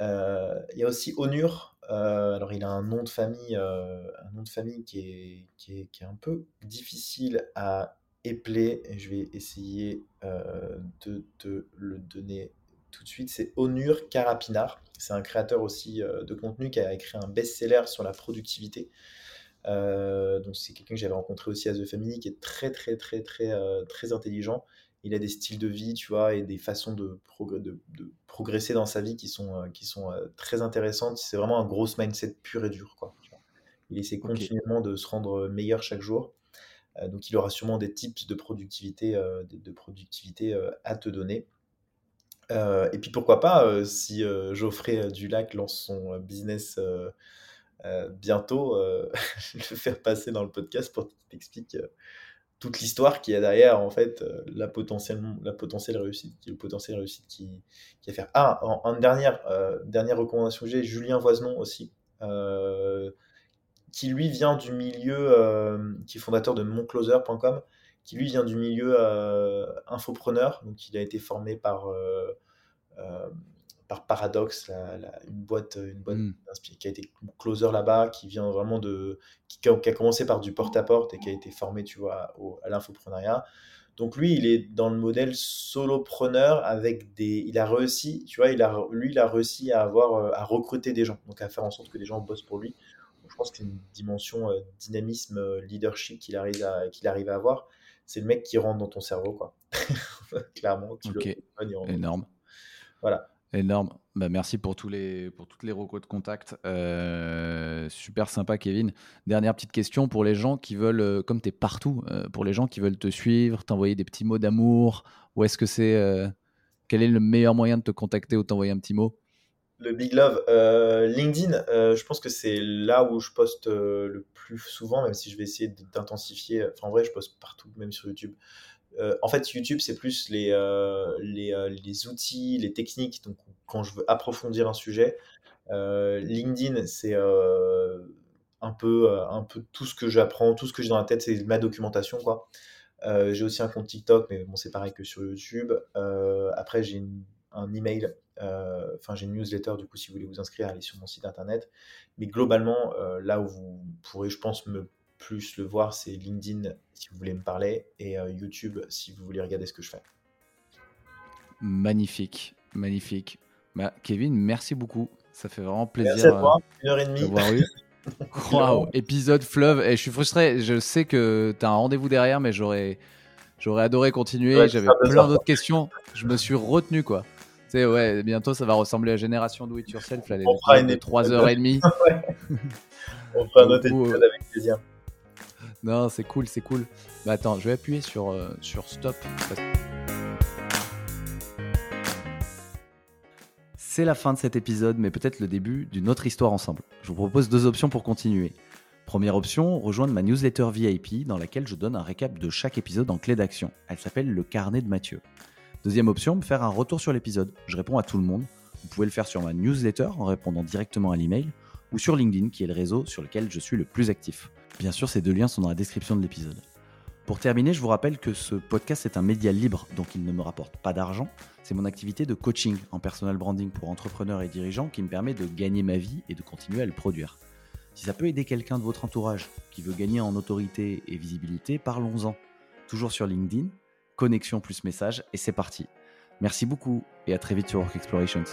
il y a aussi Onur. Alors il a un nom de famille, famille qui est, un peu difficile à épeler. Et je vais essayer de te le donner tout de suite. C'est Onur Karapinar. C'est un créateur aussi de contenu qui a écrit un best-seller sur la productivité. donc c'est quelqu'un que j'avais rencontré aussi à The Family qui est très très très très très intelligent il a des styles de vie, tu vois, et des façons de, de, progresser dans sa vie qui sont, euh, qui sont euh, très intéressantes. C'est vraiment un gros mindset pur et dur, quoi. Il essaie continuellement de se rendre meilleur chaque jour. Euh, donc, il aura sûrement des tips de productivité, de, productivité à te donner. et puis pourquoi pas, si Geoffrey Dulac lance son business bientôt, le faire passer dans le podcast pour qu'il t'explique toute l'histoire qu'il y a derrière, en fait, la, potentielle, la potentielle réussite, le potentiel réussite qui, qui a faire. Ah, en, dernière, dernière recommandation que j'ai, Julien Voisenon aussi, qui lui vient du milieu, qui est fondateur de moncloser.com, qui lui vient du milieu infopreneur, donc il a été formé par par Paradox, une boîte, une boîte hmm. qui a été closer là-bas, qui vient vraiment de, qui, a, commencé par du porte-à-porte et qui a été formé, tu vois, à l'infoprenariat. Donc lui, il est dans le modèle solopreneur avec des, il a réussi, tu vois, il a, lui, il a réussi à avoir, euh, à recruter des gens, donc à faire en sorte que les gens bossent pour lui. je pense que c'est une dimension euh, dynamisme, euh, leadership qu'il arrive à, qu'il arrive à avoir. C'est le mec qui rentre dans ton cerveau, quoi. Clairement. Tu Énorme. Voilà. Énorme. Bah, merci pour, tous les, pour toutes les recos de contact. Euh, super sympa, Kevin. Dernière petite question pour les gens qui veulent, euh, comme tu es partout, euh, pour les gens qui veulent te suivre, t'envoyer des petits mots d'amour, ou est-ce que c'est. quel est le meilleur moyen de te contacter ou t'envoyer un petit mot? Le Big Love. LinkedIn, je pense que c'est là où je poste le plus souvent, même si je vais essayer d'intensifier. En vrai, je poste partout, même sur YouTube. Euh, en fait, YouTube, c'est plus les, euh, les, euh, les, outils, les techniques. Donc, quand je veux approfondir un sujet, LinkedIn, c'est un, peu, un peu tout ce que j'apprends, tout ce que j'ai dans la tête, c'est ma documentation. quoi. j'ai aussi un compte TikTok, mais bon, c'est pareil que sur YouTube. après, j'ai un email, enfin, j'ai une newsletter, du coup, si vous voulez vous inscrire, allez sur mon site internet. Mais globalement, là où vous pourrez, je pense, me plus le voir, c'est LinkedIn si vous voulez me parler et euh, YouTube si vous voulez regarder ce que je fais. Magnifique, magnifique. Bah, Kevin, merci beaucoup. Ça fait vraiment plaisir. Merci à toi. Une heure et demie. Waouh, épisode fleuve. Et je suis frustré. Je sais que tu as un rendez-vous derrière, mais j'aurais, j'aurais adoré continuer. J'avais plein d'autres questions. Je me suis retenu, quoi. Tu sais, ouais, bientôt ça va ressembler à Génération Do It Yourself. Là, les On fera une 3h30. On fera un autre épisode avec plaisir. Non, c'est cool, c'est cool. Mais attends, je vais appuyer sur, euh, sur stop. C'est la fin de cet épisode, mais peut-être le début d'une autre histoire ensemble. Je vous propose deux options pour continuer. Première option, rejoindre ma newsletter VIP dans laquelle je donne un récap de chaque épisode en clé d'action. Elle s'appelle le carnet de Mathieu. Deuxième option, faire un retour sur l'épisode. Je réponds à tout le monde. Vous pouvez le faire sur ma newsletter en répondant directement à l'email ou sur LinkedIn qui est le réseau sur lequel je suis le plus actif. Bien sûr, ces deux liens sont dans la description de l'épisode. Pour terminer, je vous rappelle que ce podcast est un média libre, donc il ne me rapporte pas d'argent. C'est mon activité de coaching en personal branding pour entrepreneurs et dirigeants qui me permet de gagner ma vie et de continuer à le produire. Si ça peut aider quelqu'un de votre entourage qui veut gagner en autorité et visibilité, parlons-en. Toujours sur LinkedIn, connexion plus message, et c'est parti. Merci beaucoup et à très vite sur Work Explorations.